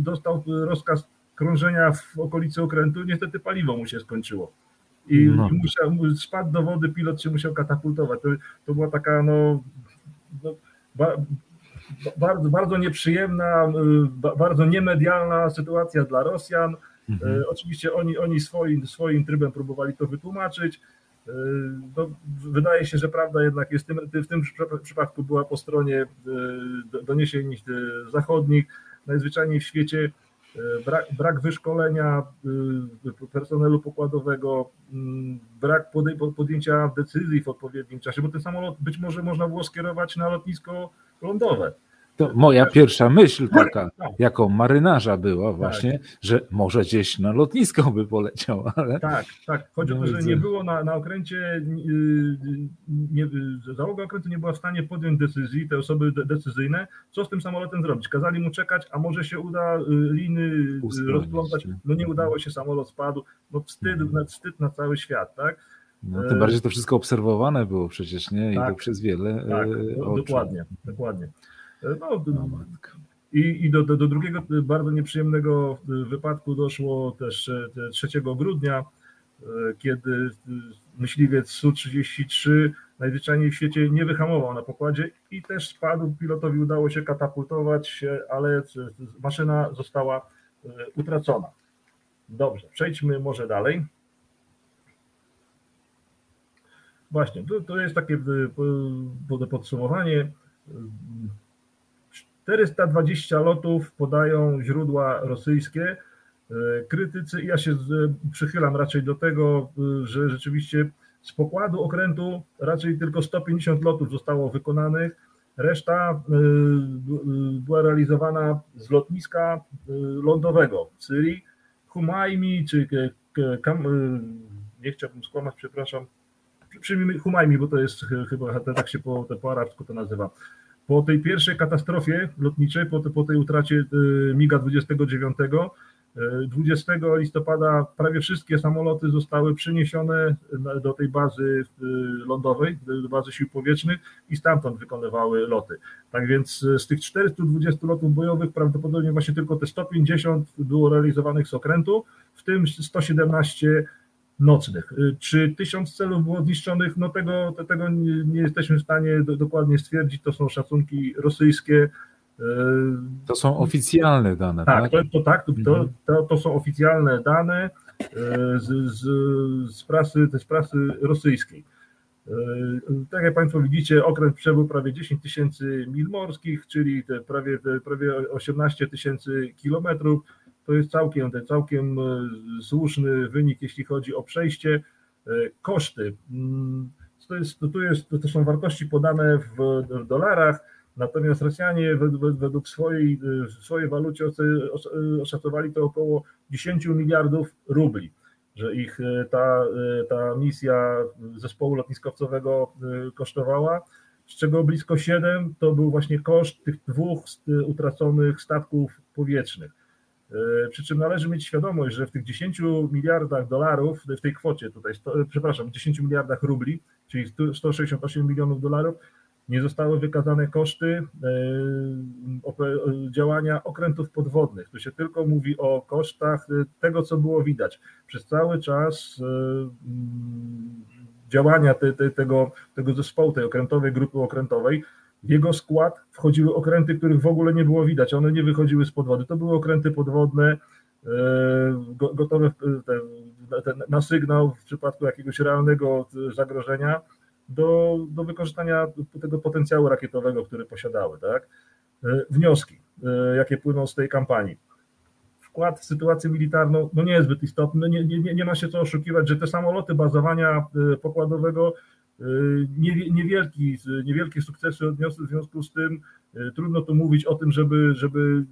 dostał rozkaz krążenia w okolicy okrętu, niestety paliwo mu się skończyło. I no. musiał, spadł do wody, pilot się musiał katapultować. To, to była taka no, no bardzo, bardzo nieprzyjemna, y, bardzo niemedialna sytuacja dla Rosjan. Mhm. Y, oczywiście oni, oni swoim, swoim trybem próbowali to wytłumaczyć. Y, no, wydaje się, że prawda jednak jest tym, w tym przypadku była po stronie doniesień zachodnich. Najzwyczajniej w świecie brak, brak wyszkolenia personelu pokładowego, brak podjęcia decyzji w odpowiednim czasie, bo ten samolot być może można było skierować na lotnisko lądowe. To moja pierwsza myśl taka, jako marynarza była właśnie, tak. że może gdzieś na lotnisko by poleciał, ale... Tak, tak. Chodzi o to, że nie było na, na okręcie, nie, załoga okrętu nie była w stanie podjąć decyzji, te osoby decyzyjne, co z tym samolotem zrobić. Kazali mu czekać, a może się uda y, liny rozplątać. No nie udało się, samolot spadł. No wstyd, mhm. wstyd na cały świat, tak? No, tym bardziej to wszystko obserwowane było przecież, nie? I tak, to przez wiele tak, y, oczu. Dokładnie, dokładnie. E, no, i, I do, do, do drugiego bardzo nieprzyjemnego wypadku doszło też 3 e, grudnia, e, kiedy myśliwiec Su-33 najzwyczajniej w świecie nie wyhamował na pokładzie i też spadł. Pilotowi udało się katapultować, ale maszyna została utracona. Dobrze, przejdźmy może dalej. Właśnie, to, to jest takie podsumowanie. 420 lotów podają źródła rosyjskie. E, krytycy, ja się przychylam raczej do tego, e, że rzeczywiście z pokładu okrętu raczej tylko 150 lotów zostało wykonanych. Reszta e, była realizowana z lotniska lądowego w Syrii. Humajmi, czy nie chciałbym skłamać, przepraszam, przyjmijmy Humajmi, bo to jest chyba tak się po, po arabsku to nazywa. Po tej pierwszej katastrofie lotniczej, po, po tej utracie y, MIGA 29, 20 listopada prawie wszystkie samoloty zostały przeniesione do tej bazy lądowej, do bazy sił powietrznych i stamtąd wykonywały loty. Tak więc z tych 420 lotów bojowych prawdopodobnie właśnie tylko te 150 było realizowanych z okrętu, w tym 117 nocnych. Czy tysiąc celów było zniszczonych? No tego, tego nie, nie jesteśmy w stanie do, dokładnie stwierdzić. To są szacunki rosyjskie. To są oficjalne dane, tak? Tak, to, to, tak, to, mhm. to, to są oficjalne dane z, z, z, prasy, z prasy rosyjskiej. Tak jak Państwo widzicie, okręt przebył prawie 10 tysięcy mil morskich, czyli te prawie, te prawie 18 tysięcy kilometrów to jest całkiem, całkiem e, słuszny wynik, jeśli chodzi o przejście. E, koszty. Mm, to, jest, to, jest, to są wartości podane w dolarach, natomiast Rosjanie według swojej, swojej walucie oszacowali to około 10 miliardów rubli, że ich e, ta, ta misja zespołu lotniskowcowego kosztowała, z czego blisko 7 to był właśnie koszt tych dwóch utraconych statków powietrznych. E, przy czym należy mieć świadomość, że w tych 10 miliardach dolarów, w tej kwocie tutaj, przepraszam, 10 miliardach rubli, czyli 168 milionów dolarów, nie zostały wykazane koszty e, działania okrętów podwodnych. Tu się tylko mówi o kosztach e, tego, co było widać. Przez cały czas działania te, te, tego, tego zespołu, tej okrętowej grupy okrętowej, jego skład wchodziły okręty, których w ogóle nie było widać, one nie wychodziły z podwody. To były okręty podwodne, e, gotowe na sygnał w przypadku jakiegoś realnego zagrożenia do, do wykorzystania tego potencjału rakietowego, który posiadały. Tak? E, wnioski, e, jakie płyną z tej kampanii. Wkład w sytuację militarną no nie jest zbyt istotny, nie, nie, nie ma się co oszukiwać, że te samoloty bazowania pokładowego niewielki, niewielkie sukcesy odniosły, w związku z tym y, trudno tu mówić o tym, żeby, żeby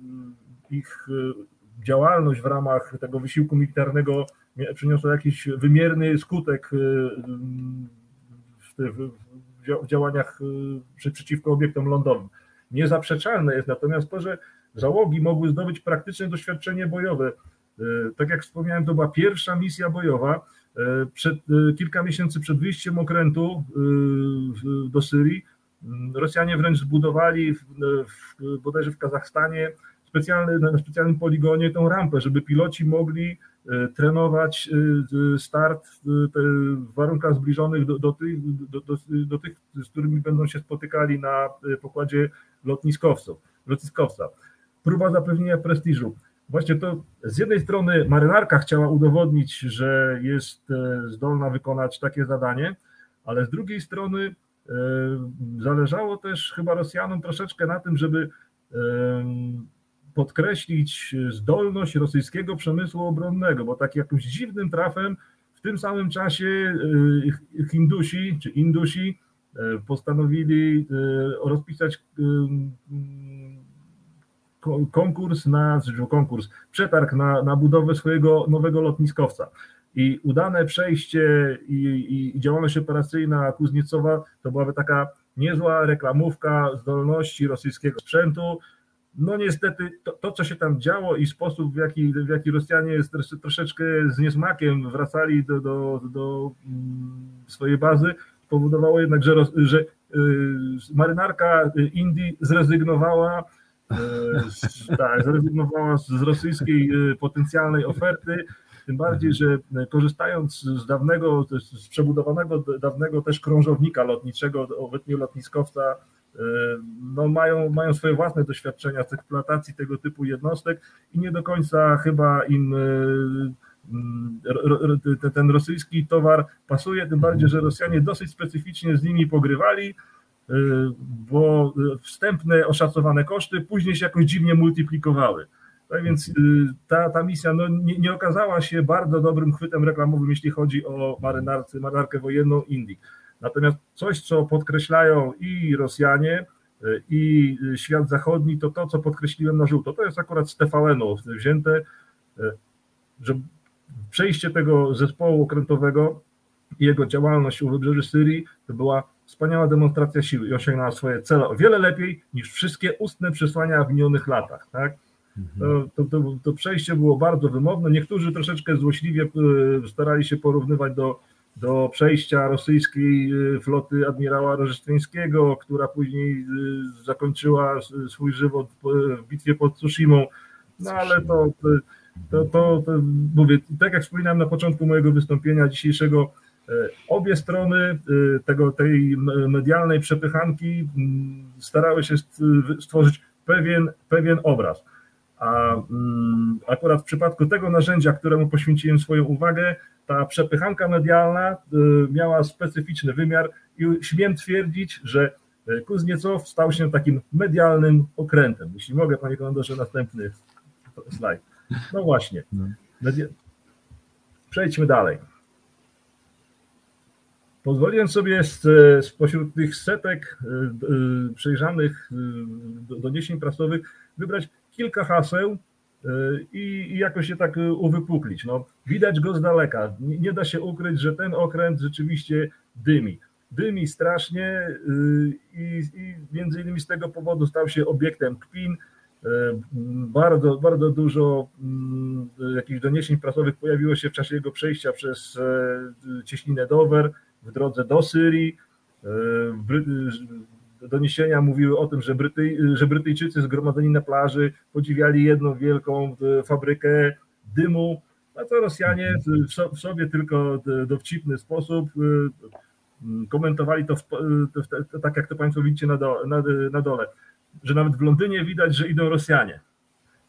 ich y, działalność w ramach tego wysiłku militarnego przyniosła jakiś wymierny skutek w, działaniach przeciwko obiektom lądowym. Niezaprzeczalne jest natomiast to, że załogi mogły zdobyć praktyczne doświadczenie bojowe. Tak jak wspomniałem, to była pierwsza misja bojowa, E, przed, e, kilka miesięcy przed wyjściem okrętu e, do Syrii mm, Rosjanie wręcz zbudowali w, w, bodajże w Kazachstanie specjalny, na specjalnym poligonie tą rampę, żeby piloci mogli trenować start w warunkach zbliżonych do, do, tych, do, do, do, tych, z którymi będą się spotykali na pokładzie lotniskowca. Próba zapewnienia prestiżu. Właśnie to z jednej strony marynarka chciała udowodnić, że jest e, zdolna wykonać takie zadanie, ale z drugiej strony e, zależało też chyba Rosjanom troszeczkę na tym, żeby e, podkreślić zdolność rosyjskiego przemysłu obronnego, bo tak jakimś dziwnym trafem w tym samym czasie Hindusi czy Indusi postanowili rozpisać konkurs na, konkurs, przetarg na, na budowę swojego nowego lotniskowca. I udane przejście i, i, działalność operacyjna Kuzniecowa to byłaby taka niezła reklamówka zdolności rosyjskiego sprzętu. No niestety to, to, co się tam działo i sposób, w jaki, w jaki Rosjanie troszeczkę z niesmakiem wracali do, do, do mm, swojej bazy, powodowało jednak, że, że y, marynarka Indii zrezygnowała tak, zrezygnowała z rosyjskiej e, potencjalnej oferty, tym bardziej, że e, korzystając z dawnego, z przebudowanego dawnego też krążownika lotniczego, obecnie lotniskowca, no mają, mają swoje własne doświadczenia z eksploatacji tego typu jednostek i nie do końca chyba im ten rosyjski towar pasuje, tym bardziej, że Rosjanie dosyć specyficznie z nimi pogrywali, bo wstępne oszacowane koszty później się jakoś dziwnie multiplikowały. Tak więc y, ta, ta misja no, nie, nie, okazała się bardzo dobrym chwytem reklamowym, jeśli chodzi o marynarkę, marynarkę wojenną Indii. Natomiast coś, co podkreślają i Rosjanie, y, i świat zachodni, to to, co podkreśliłem na żółto. To jest akurat z TVN-u wzięte, że przejście tego zespołu okrętowego i jego działalność u wybrzeży Syrii to była wspaniała demonstracja siły i osiągnęła swoje cele o wiele lepiej niż wszystkie ustne przesłania w minionych latach. Tak? To, to, to, to, przejście było bardzo wymowne. Niektórzy troszeczkę złośliwie starali się porównywać do, do przejścia rosyjskiej floty admirała Rożestwińskiego, która później zakończyła swój żywot w bitwie pod Tsushimą. No ale to, to, to, to mówię, tak jak wspominałem na początku mojego wystąpienia dzisiejszego, e, obie strony e, tego, tej medialnej przepychanki starały się stworzyć pewien, pewien obraz. A mm, akurat w przypadku tego narzędzia, któremu poświęciłem swoją uwagę, ta przepychanka medialna e, miała specyficzny wymiar i śmiem twierdzić, że Kuzniecow stał się takim medialnym okrętem. Jeśli mogę, panie komandorze, następny slajd. No właśnie. No. Przejdźmy dalej. Pozwoliłem sobie z, spośród tych setek y, y, przejrzanych y, doniesień prasowych wybrać kilka haseł i, jakoś się tak uwypuklić. No, widać go z daleka. Nie, nie da się ukryć, że ten okręt rzeczywiście dymi. Dymi strasznie i, i między innymi z tego powodu stał się obiektem kpin, bardzo, bardzo dużo mm, jakichś doniesień prasowych pojawiło się w czasie jego przejścia przez e, cieśninę Dover w drodze do Syrii. E, doniesienia mówiły o tym, że, Brytyj, że Brytyjczycy zgromadzeni na plaży podziwiali jedną wielką fabrykę dymu, a to Rosjanie w sobie tylko dowcipny sposób komentowali to w, tak, jak to Państwo widzicie na, na dole że nawet w Londynie widać, że idą Rosjanie.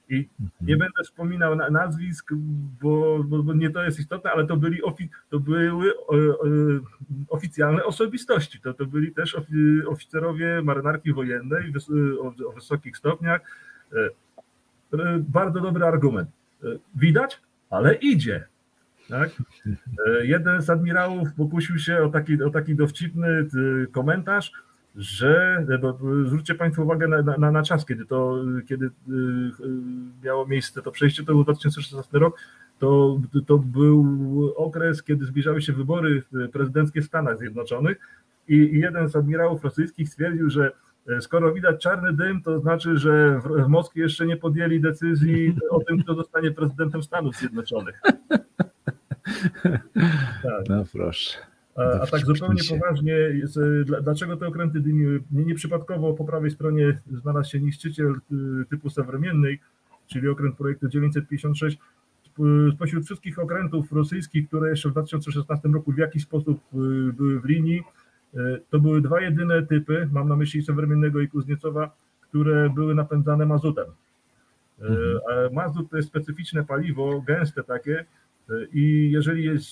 I mhm. nie będę wspominał nazwisk, bo, bo, bo, nie to jest istotne, ale to byli ofi, to były oficjalne osobistości. To, to byli też oficerowie marynarki wojennej o, o wysokich stopniach. E, e, bardzo dobry argument. E, widać, ale idzie. Tak? Jeden z admirałów pokusił się o taki, o taki dowcipny komentarz, że bo zwróćcie Państwo uwagę na, na, na, czas, kiedy to, kiedy y, y, miało miejsce to przejście, to był 2016 rok, to, to był okres, kiedy zbliżały się wybory prezydenckie w Stanach Zjednoczonych i jeden z admirałów rosyjskich stwierdził, że e, skoro widać czarny dym, to znaczy, że w, w Moskwie jeszcze nie podjęli decyzji o tym, kto zostanie prezydentem Stanów Zjednoczonych. Tak. No proszę. A, a tak zupełnie poważnie, dlaczego te okręty dymiły? Nie, nieprzypadkowo po prawej stronie znalazł się niszczyciel y, typu Severmiennej, czyli okręt projektu 956. Spośród wszystkich okrętów rosyjskich, które jeszcze w 2016 roku w jakiś sposób y, były w linii, y, to były dwa jedyne typy, mam na myśli Severmiennego i Kuzniecowa, które były napędzane mazutem. Mhm. Mazut to jest specyficzne paliwo, gęste takie, i jeżeli jest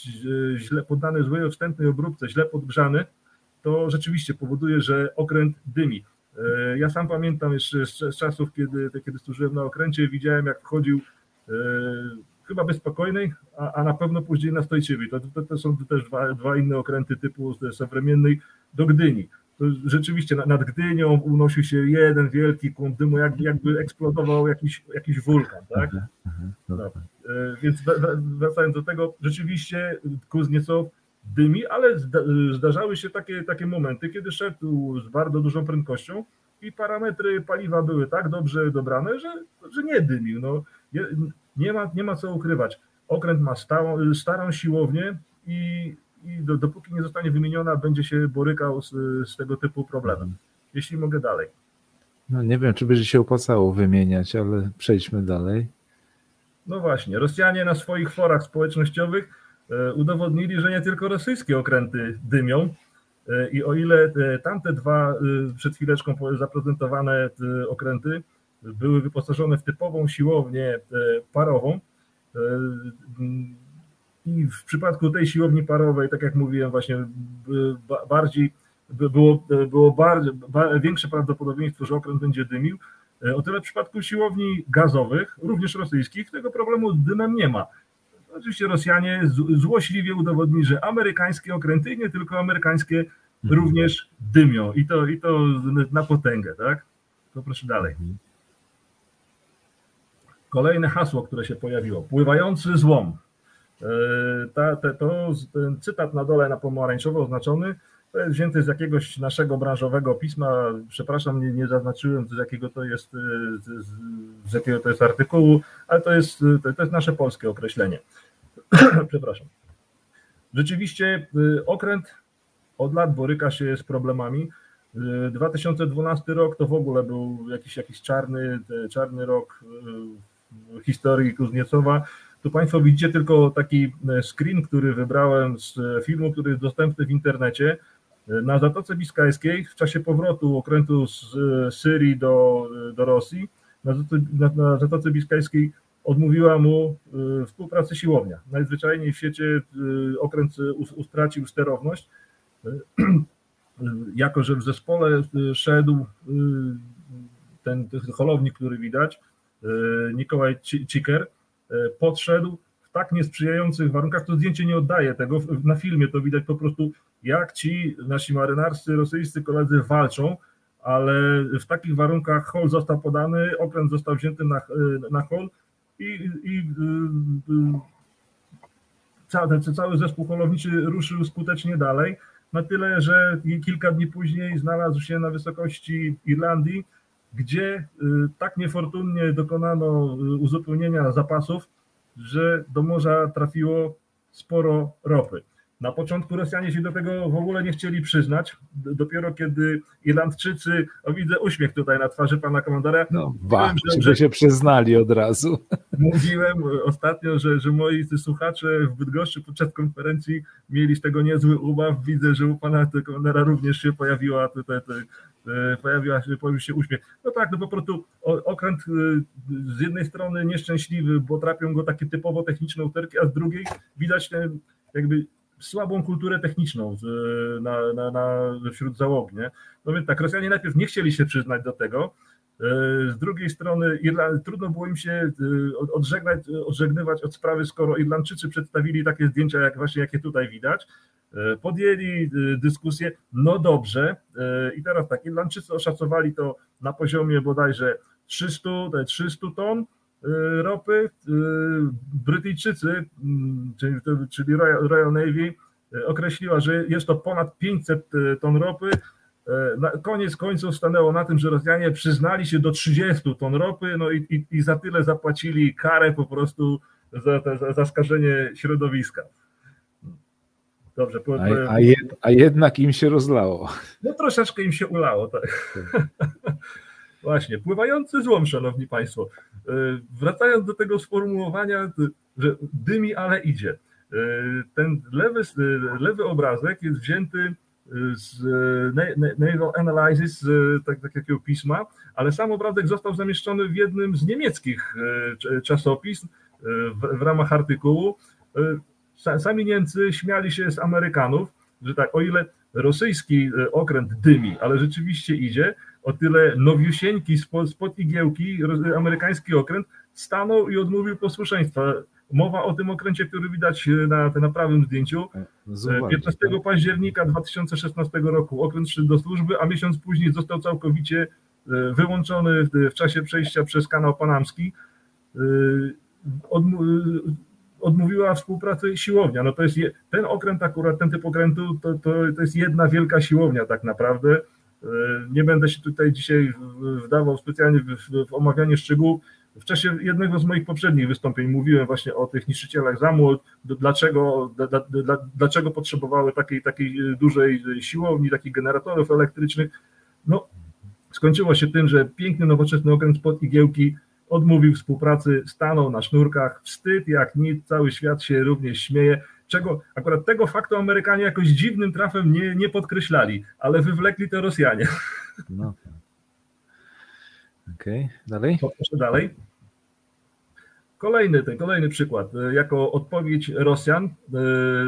źle poddany złej wstępnej obróbce, źle podgrzany, to rzeczywiście powoduje, że okręt dymi. E, ja sam pamiętam jeszcze z czasów, kiedy, kiedy służyłem na okręcie, widziałem jak wchodził e, chyba bezspokojnej, a, a na pewno później nastojczywej. To, to, to są też dwa, dwa inne okręty typu Sewremiennej do Gdyni. Rzeczywiście nad Gdynią unosił się jeden wielki kłąb dymu, jakby, jakby eksplodował jakiś, jakiś wulkan. Tak? No. E, więc wracając do tego, rzeczywiście Kuzniecow dymi, ale zdarzały się takie, takie momenty, kiedy szedł z bardzo dużą prędkością i parametry paliwa były tak dobrze dobrane, że, że nie dymił. No, nie, ma, nie ma co ukrywać. Okręt ma stałą, starą siłownię i, i do, dopóki nie zostanie wymieniona, będzie się borykał z, z tego typu problemem. Jeśli mogę dalej. No nie wiem, czy będzie się opłacało wymieniać, ale przejdźmy dalej. No właśnie, Rosjanie na swoich forach społecznościowych e, udowodnili, że nie tylko rosyjskie okręty dymią. E, I o ile e, tamte dwa przed chwileczką zaprezentowane okręty były wyposażone w typową siłownię parową, i w przypadku tej siłowni parowej, tak jak mówiłem, właśnie bardziej było, było bardziej, większe prawdopodobieństwo, że okręt będzie dymił, E, o tyle w przypadku siłowni gazowych, również rosyjskich, tego problemu z dymem nie ma. Oczywiście Rosjanie złośliwie udowodnili, że amerykańskie okręty i nie tylko amerykańskie mhm. również dymią i to, i to na potęgę, tak? To proszę dalej. Mhm. Kolejne hasło, które się pojawiło. Pływający złom. E, ta, te, to, ten cytat na dole na pomarańczowo oznaczony To jest wzięte z jakiegoś naszego branżowego pisma. Przepraszam, nie, nie zaznaczyłem, z jakiego to jest, z, z jakiego to jest artykułu, ale to jest, to jest nasze polskie określenie. Przepraszam. Rzeczywiście okręt od lat boryka się z problemami. 2012 rok to w ogóle był jakiś, jakiś czarny, czarny rok historii Kuzniecowa. Tu Państwo widzicie tylko taki screen, który wybrałem z filmu, który jest dostępny w internecie. Na Zatoce Biskajskiej w czasie powrotu okrętu z Syrii do, do Rosji, na Zatoce, na, na Zatoce Biskajskiej odmówiła mu współpracy siłownia. Najzwyczajniej w świecie okręt ustracił sterowność jako że w zespole szedł ten, ten holownik, który widać, Nikołaj Ciker, podszedł w tak niesprzyjających warunkach, to zdjęcie nie oddaje tego, na filmie to widać po prostu, jak ci nasi marynarscy rosyjscy koledzy walczą, ale w takich warunkach hol został podany, okręt został wzięty na, na hol i, i cały, cały zespół holowniczy ruszył skutecznie dalej. Na tyle, że kilka dni później znalazł się na wysokości Irlandii, gdzie y, tak niefortunnie dokonano y, uzupełnienia zapasów, że do morza trafiło sporo ropy. Na początku Rosjanie się do tego w ogóle nie chcieli przyznać. Dopiero kiedy Irlandczycy, o widzę uśmiech tutaj na twarzy pana komandora. No, ba, że, że się przyznali od razu. Mówiłem ostatnio, że, że moi słuchacze w Bydgoszczy podczas konferencji mieli z tego niezły ubaw. Widzę, że u pana komandora również się pojawiła tutaj, tutaj pojawiła się, pojawił się uśmiech. No tak, no po prostu okręt y, z jednej strony nieszczęśliwy, bo trapią go takie typowo techniczne uterki, a z drugiej widać ten jakby słabą kulturę techniczną na, na, na, wśród załogi. Nie? No więc tak, Rosjanie najpierw nie chcieli się przyznać do tego, e, z drugiej strony Irland, trudno było im się e, odżegnać, odżegnywać od sprawy, skoro Irlandczycy przedstawili takie zdjęcia, jak właśnie jakie tutaj widać. E, podjęli dyskusję, no dobrze. I teraz tak, Irlandczycy oszacowali to na poziomie bodajże 300, 300 ton, ropy. Brytyjczycy, mm, czyli, czyli Royal Navy, określiła, że jest to ponad 500 ton ropy. Na koniec końców stanęło na tym, że Rosjanie przyznali się do 30 ton ropy, no i, i, i za tyle zapłacili karę po prostu za, za, za skażenie środowiska. Dobrze. Po, a, a, jed, a, jednak im się rozlało. No troszeczkę im się ulało, tak. Właśnie, pływający złom, szanowni państwo. E, wracając do tego sformułowania, że dymi, ale idzie. E, ten lewy, lewy obrazek jest wzięty z Naval Analysis, tak, tak jakiego pisma, ale sam obrazek został zamieszczony w jednym z niemieckich e, czasopism w, w ramach artykułu. Sami Niemcy śmiali się z Amerykanów, że tak, o ile rosyjski okręt dymi, ale rzeczywiście idzie, o tyle nowiusieńki spod, spod igiełki, amerykański okręt, stanął i odmówił posłuszeństwa. Mowa o tym okręcie, który widać na, na prawym zdjęciu. 15 tak. października 2016 roku okręt szedł do służby, a miesiąc później został całkowicie e, wyłączony w czasie przejścia przez kanał panamski. E, odmówiła współpracy siłownia. No to jest ten okręt akurat, ten typ okrętu, to, to, to jest jedna wielka siłownia tak naprawdę. Nie będę się tutaj dzisiaj wdawał specjalnie w, w omawianie szczegółów. W czasie jednego z moich poprzednich wystąpień mówiłem właśnie o tych niszczycielach zamłot, dlaczego, dla, dla, dlaczego potrzebowały takiej, takiej dużej siłowni, takich generatorów elektrycznych. No, skończyło się tym, że piękny, nowoczesny okręt spod igiełki odmówił współpracy, stanął na sznurkach, wstyd jak nic, cały świat się również śmieje czego akurat tego faktu Amerykanie jakoś dziwnym trafem nie, nie podkreślali, ale wywlekli to Rosjanie. No. Okej, okay. dalej? Poproszę dalej. Kolejny, ten kolejny przykład. Jako odpowiedź Rosjan e,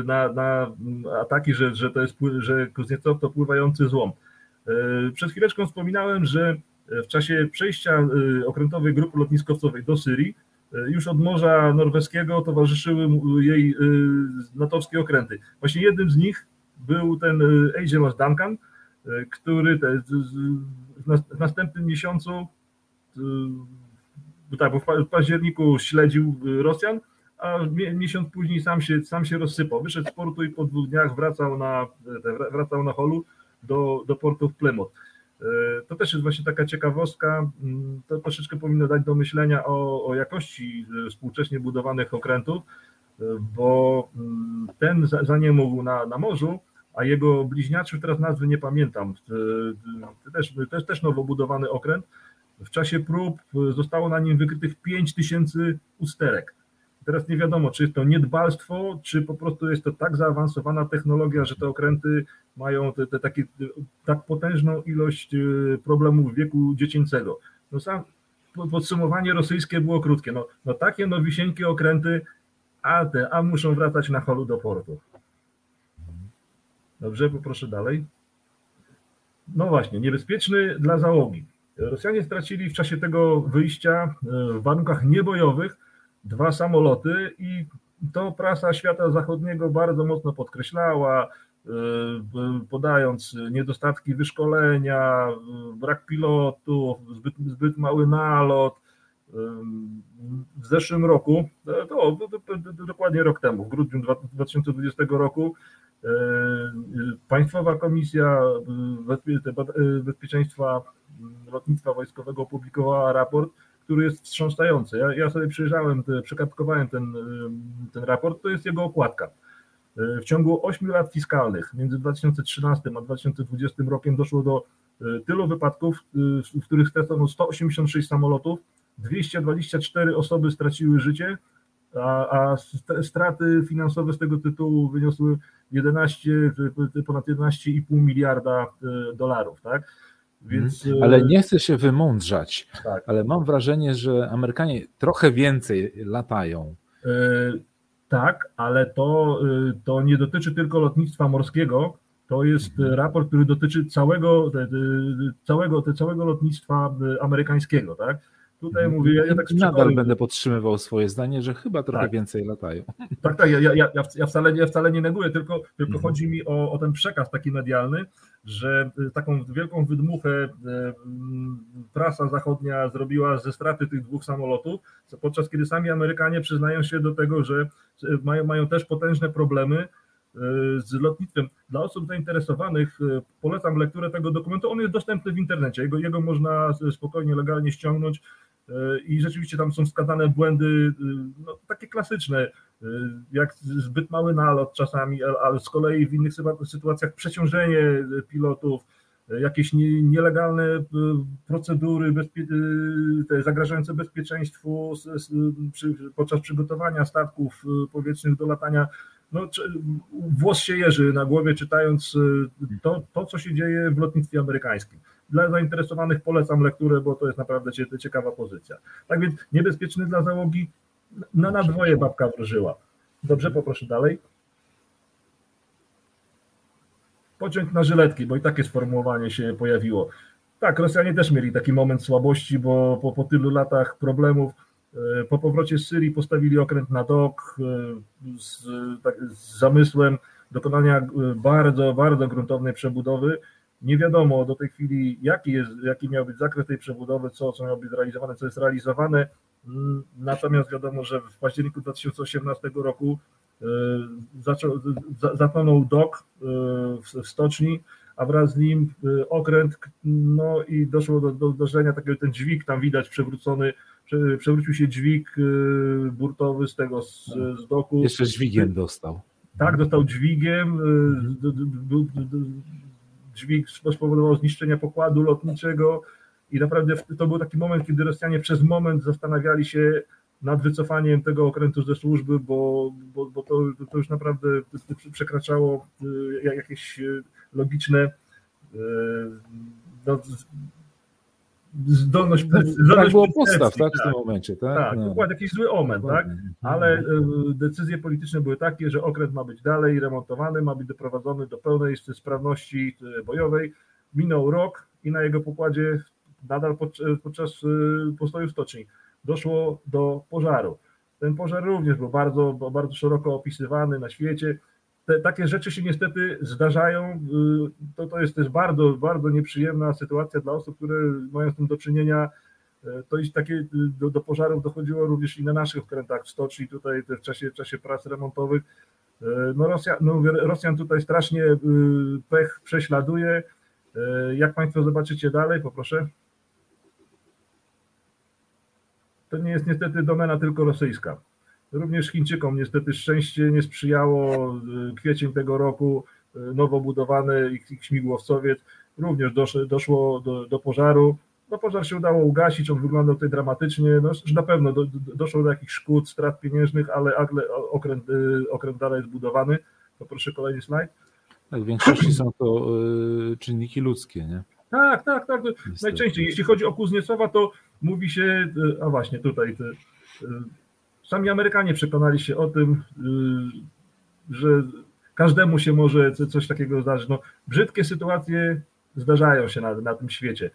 na, na ataki, że, że to jest że Kuzniecow to pływający złom. E, przed chwileczką wspominałem, że w czasie przejścia e, okrętowej grupy lotniskowcowej do Syrii E, już od Morza Norweskiego towarzyszyły jej e, natowskie okręty. Właśnie jednym z nich był ten HMS e, Duncan, który w następnym miesiącu, tak, bo w październiku śledził Rosjan, a miesiąc później sam się, sam się rozsypał. Wyszedł z portu i po dwóch dniach wracał na, wracał na holu do, do portu w Plymouth. E, to też jest właśnie taka ciekawostka, mm, to troszeczkę powinno dać do myślenia o, o jakości e, współcześnie budowanych okrętów, bo mm, ten zaniemógł na, na morzu, a jego bliźniaczy, teraz nazwy nie pamiętam, też, też, też nowo budowany okręt, w czasie prób zostało na nim wykrytych 5 tysięcy usterek. Teraz nie wiadomo, czy jest to niedbalstwo, czy po prostu jest to tak zaawansowana technologia, że te okręty mają te, te takie, tak potężną ilość y, problemów wieku dziecięcego. No sam podsumowanie rosyjskie było krótkie. No, no takie nowisieńkie okręty, a te, a muszą wracać na holu do portu. Dobrze, poproszę dalej. No właśnie, niebezpieczny dla załogi. Rosjanie stracili w czasie tego wyjścia y, w warunkach niebojowych dwa samoloty i to prasa świata zachodniego bardzo mocno podkreślała, y, podając niedostatki wyszkolenia, y, brak pilotów, zbyt, zbyt mały nalot. W zeszłym roku, to, dokładnie rok temu, w grudniu 2020 roku, Państwowa Komisja Bezpieczeństwa Lotnictwa Wojskowego opublikowała raport, który jest wstrząsający. Ja, ja sobie przyjrzałem, przekartkowałem ten, ten raport, to jest jego okładka. W ciągu 8 lat fiskalnych, między 2013 a 2020 rokiem, doszło do e, tylu wypadków, e, w których stracono 186 samolotów, 224 osoby straciły życie, a, a straty finansowe z tego tytułu wyniosły 11, ponad 11,5 miliarda e, dolarów. Tak? Więc... Mhm. Ale nie chcę się wymądrzać, tak. ale mam wrażenie, że Amerykanie trochę więcej latają. E, tak, ale to, e, to nie dotyczy tylko lotnictwa morskiego, to jest mhm. raport, który dotyczy całego, całego, całego lotnictwa e, amerykańskiego, tak? Tutaj mówię, ja, ja tak Nadal będę podtrzymywał swoje zdanie, że chyba trochę tak. więcej latają. Tak, tak, ja, ja, ja, wcale, ja wcale nie neguję, tylko, tylko mhm. chodzi mi o, o ten przekaz taki medialny, że y, taką wielką wydmuchę y, mm, prasa zachodnia zrobiła ze straty tych dwóch samolotów, podczas kiedy sami Amerykanie przyznają się do tego, że mają, mają też potężne problemy z lotnictwem. Dla osób zainteresowanych polecam lekturę tego dokumentu. On jest dostępny w internecie. Jego, jego można spokojnie, legalnie ściągnąć i rzeczywiście tam są wskazane błędy no, takie klasyczne jak zbyt mały nalot czasami, ale z kolei w innych sytuacjach przeciążenie pilotów, jakieś nielegalne procedury bezpie... E, zagrażające bezpieczeństwu podczas przygotowania statków powietrznych do latania. No, włos się jeży na głowie, czytając to, to, co się dzieje w lotnictwie amerykańskim. Dla zainteresowanych polecam lekturę, bo to jest naprawdę ciekawa pozycja. Tak więc niebezpieczny dla załogi, na nadwoje babka wróżyła. Dobrze, poproszę dalej. Pociąg na żyletki, bo i takie sformułowanie się pojawiło. Tak, Rosjanie też mieli taki moment słabości, bo po, po tylu latach problemów po powrocie z Syrii postawili okręt na dok e, z, tak, z zamysłem dokonania e, bardzo, bardzo gruntownej przebudowy. Nie wiadomo do tej chwili, jaki, jest, jaki miał być zakres tej przebudowy, co, co miało być zrealizowane, co jest realizowane. Natomiast wiadomo, że w październiku 2018 roku e, zaczął, zapłonął dok e, w stoczni, a wraz z nim e, okręt, no i doszło do, do zdarzenia takiego, ten dźwig tam widać przewrócony, przewrócił się dźwig burtowy z tego, z, z doku. Jeszcze dźwigiem dostał. Tak, dostał dźwigiem, dźwig spowodował zniszczenie pokładu lotniczego, i naprawdę to był taki moment, kiedy Rosjanie przez moment zastanawiali się nad wycofaniem tego okrętu ze służby, bo, bo, bo to, to już naprawdę przekraczało y, jakieś y, logiczne y, no, zdolność, tak było postaw tak, w tym tak. momencie. Tak, tak no. dokładnie, jakiś zły omen, tak? ale decyzje polityczne były takie, że okręt ma być dalej remontowany, ma być doprowadzony do pełnej sprawności bojowej. Minął rok i na jego pokładzie nadal podczas postoju stoczni doszło do pożaru. Ten pożar również był bardzo, bardzo szeroko opisywany na świecie. Te, takie rzeczy się niestety zdarzają. Y, to, to jest też bardzo, bardzo nieprzyjemna sytuacja dla osób, które mają z tym do czynienia. to i takie do, do pożarów dochodziło również i na naszych okrętach w stoczni tutaj w czasie, w czasie prac remontowych. No, Rosja, no Rosjan tutaj strasznie pech prześladuje. Jak Państwo zobaczycie dalej, poproszę. To nie jest niestety domena tylko rosyjska. Również Chińczykom niestety szczęście nie sprzyjało. Kwiecień tego roku nowo budowany ich, ich śmigłowcowiec również doszło, do, do pożaru. No pożar się udało ugasić, on wyglądał tutaj dramatycznie, no, na pewno do, do, doszło do jakichś szkód, strat pieniężnych, ale, ale okręt, y, okręt dalej jest budowany. Poproszę kolejny slajd. Tak, w większości są to y, czynniki ludzkie, nie? Tak, tak, tak. Niestety. Najczęściej, jeśli chodzi o Kuzniecowa, to mówi się, y, a właśnie tutaj, sami Amerykanie przekonali się o tym, że każdemu się może coś takiego zdarzyć. No, brzydkie sytuacje zdarzają się na, na tym świecie.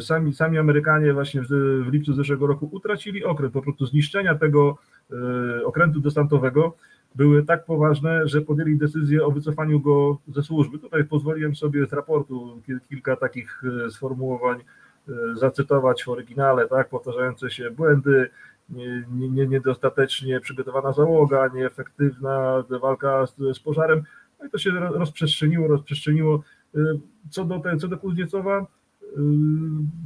Sami, sami Amerykanie właśnie w, w lipcu zeszłego roku utracili okręt, po prostu zniszczenia tego e, okrętu desantowego były tak poważne, że podjęli decyzję o wycofaniu go ze służby. Tutaj pozwoliłem sobie z raportu kilka takich e, sformułowań e, zacytować w oryginale, tak, powtarzające się błędy, nie, nie, niedostatecznie przygotowana załoga, nieefektywna walka z, z pożarem. No i to się rozprzestrzeniło, rozprzestrzeniło. Co do, te, co do Kuzniecowa, y,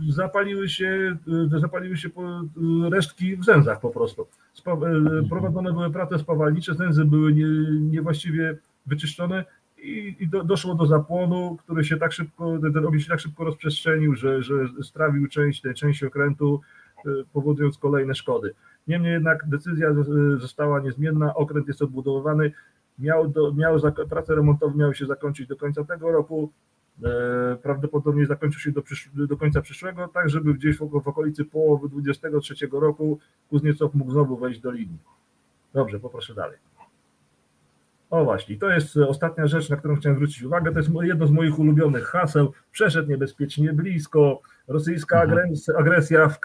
zapaliły się, y, zapaliły się y, resztki w zęzach po prostu. Mhm. Prowadzone były prace spawalnicze, zęzy były nie, niewłaściwie wyczyszczone i, i do, doszło do zapłonu, który się tak szybko, ten ogień się tak szybko rozprzestrzenił, że, że strawił część tej części okrętu, powodując kolejne szkody. Niemniej jednak decyzja została niezmienna, okręt jest odbudowany, miał, do, miał prace remontowe miały się zakończyć do końca tego roku, prawdopodobnie zakończył się do, do końca przyszłego, tak żeby gdzieś w, w okolicy połowy 23 roku Kuzniecow mógł znowu wejść do linii. Dobrze, poproszę dalej. O właśnie, to jest ostatnia rzecz, na którą chciałem zwrócić uwagę. To jest jedno z moich ulubionych haseł. Przeszedł niebezpiecznie blisko. Rosyjska mhm. agresja w,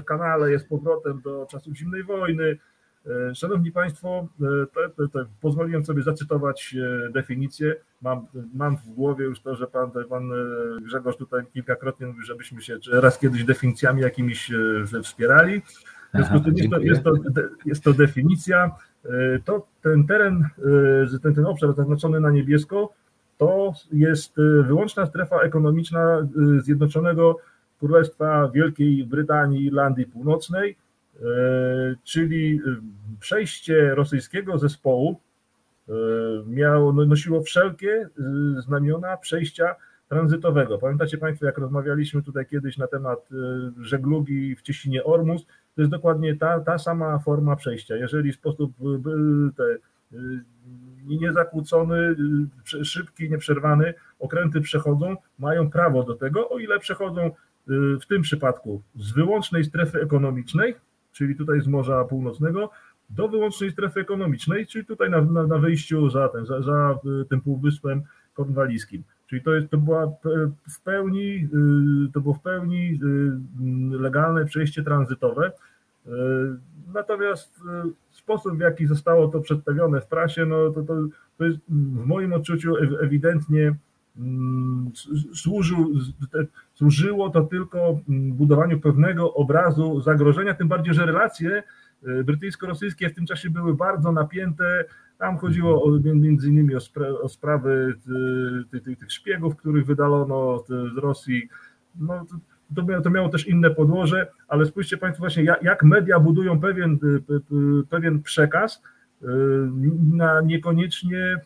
w kanale jest powrotem do czasów zimnej wojny. E, szanowni Państwo, e, to, to, to pozwoliłem sobie zacytować e, definicję. Mam, mam w głowie już to, że pan, pan Grzegorz tutaj kilkakrotnie mówił, żebyśmy się raz kiedyś definicjami jakimiś wspierali. Aha, jest, to, jest, to, jest to definicja. To ten teren, ten, ten obszar zaznaczony na niebiesko, to jest wyłączna strefa ekonomiczna Zjednoczonego Królestwa Wielkiej Brytanii i Irlandii Północnej E, czyli e, przejście rosyjskiego zespołu e, miało, no, nosiło wszelkie znamiona przejścia tranzytowego. Pamiętacie Państwo, jak rozmawialiśmy tutaj kiedyś na temat żeglugi w Cieśninie Ormus, to jest dokładnie ta, ta sama forma przejścia. Jeżeli sposób te, niezakłócony, szybki, nieprzerwany okręty przechodzą, mają prawo do tego, o ile przechodzą w tym przypadku z wyłącznej strefy ekonomicznej, czyli tutaj z Morza Północnego, do wyłącznej strefy ekonomicznej, czyli tutaj na, na, na wyjściu za, ten, za, za y, tym półwyspem kornwalijskim. Czyli to, jest, to była w pełni, y, to było w pełni y, legalne przejście tranzytowe. Natomiast sposób, w jaki zostało to przedstawione w prasie, no to, to, to jest w moim odczuciu ewidentnie Mm, służył, służyło to tylko mm, budowaniu pewnego obrazu zagrożenia, tym bardziej, że relacje y, brytyjsko-rosyjskie w tym czasie były bardzo napięte. Tam chodziło o, między innymi o, spra o sprawy y, tych, tych, tych szpiegów, których wydalono z Rosji. No, to, miało, to miało też inne podłoże, ale spójrzcie Państwo właśnie, jak, jak media budują pewien, y, pewien przekaz, na niekoniecznie,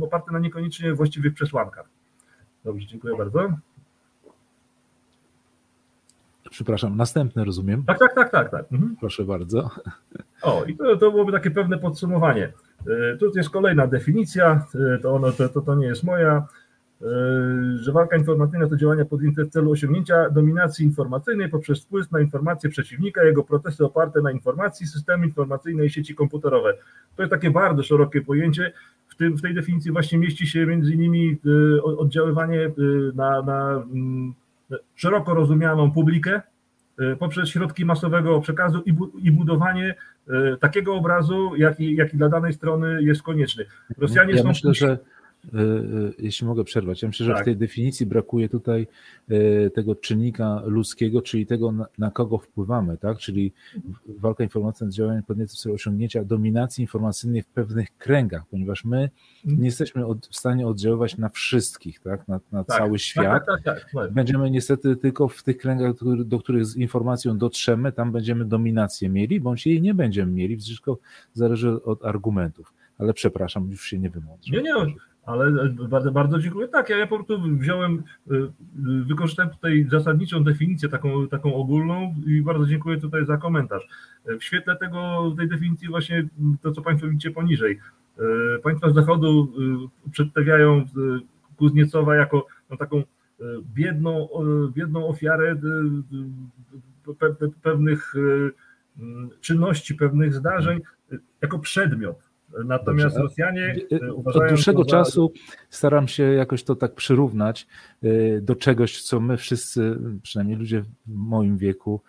oparty na niekoniecznie właściwych przesłankach. Dobrze, dziękuję bardzo. Przepraszam, następne rozumiem. Tak, tak, tak, tak. tak. Mhm. Proszę bardzo. O, i to, to byłoby takie pewne podsumowanie. E, tu jest kolejna definicja, e, to, ono, to, to, to nie jest moja, e, że walka informacyjna to działania podjęte w celu osiągnięcia dominacji informacyjnej poprzez wpływ na informacje przeciwnika, jego procesy oparte na informacji, systemy informacyjne i sieci komputerowe. To jest takie bardzo szerokie pojęcie, w, tym, w tej definicji właśnie mieści się między innymi oddziaływanie na, na mm, szeroko rozumianą publikę y, poprzez środki masowego przekazu i, bu, i budowanie takiego obrazu, jaki, jaki dla danej strony jest konieczny. Rosjanie ja są myślę, że jeśli mogę przerwać, ja myślę, że tak. w tej definicji brakuje tutaj e, tego czynnika ludzkiego, czyli tego, na, kogo wpływamy, tak? Czyli walka informacyjna z działaniem podniecą celu osiągnięcia dominacji informacyjnej w pewnych kręgach, ponieważ my mhm. nie jesteśmy od, w stanie oddziaływać na wszystkich, tak? Na, na tak. cały tak, świat. Tak, tak, tak, będziemy niestety tylko w tych kręgach, do których z informacją dotrzemy, tam będziemy dominację mieli, bądź jej nie będziemy mieli, wszystko zależy od argumentów ale przepraszam, już się nie wymądrzę. Nie, nie, ale bardzo, bardzo dziękuję. Tak, ja, ja po prostu wziąłem, y, y, wykorzystałem tutaj zasadniczą definicję, taką, taką ogólną i bardzo dziękuję tutaj za komentarz. W świetle tego, tej definicji właśnie to, co Państwo widzicie poniżej. Państwa z Zachodu przedstawiają Kuzniecowa jako no, taką biedną, biedną ofiarę pewnych czynności, pewnych zdarzeń, jako przedmiot Natomiast Dobrze. Rosjanie. Od dłuższego za... czasu staram się jakoś to tak przyrównać y, do czegoś, co my wszyscy, przynajmniej ludzie w moim wieku,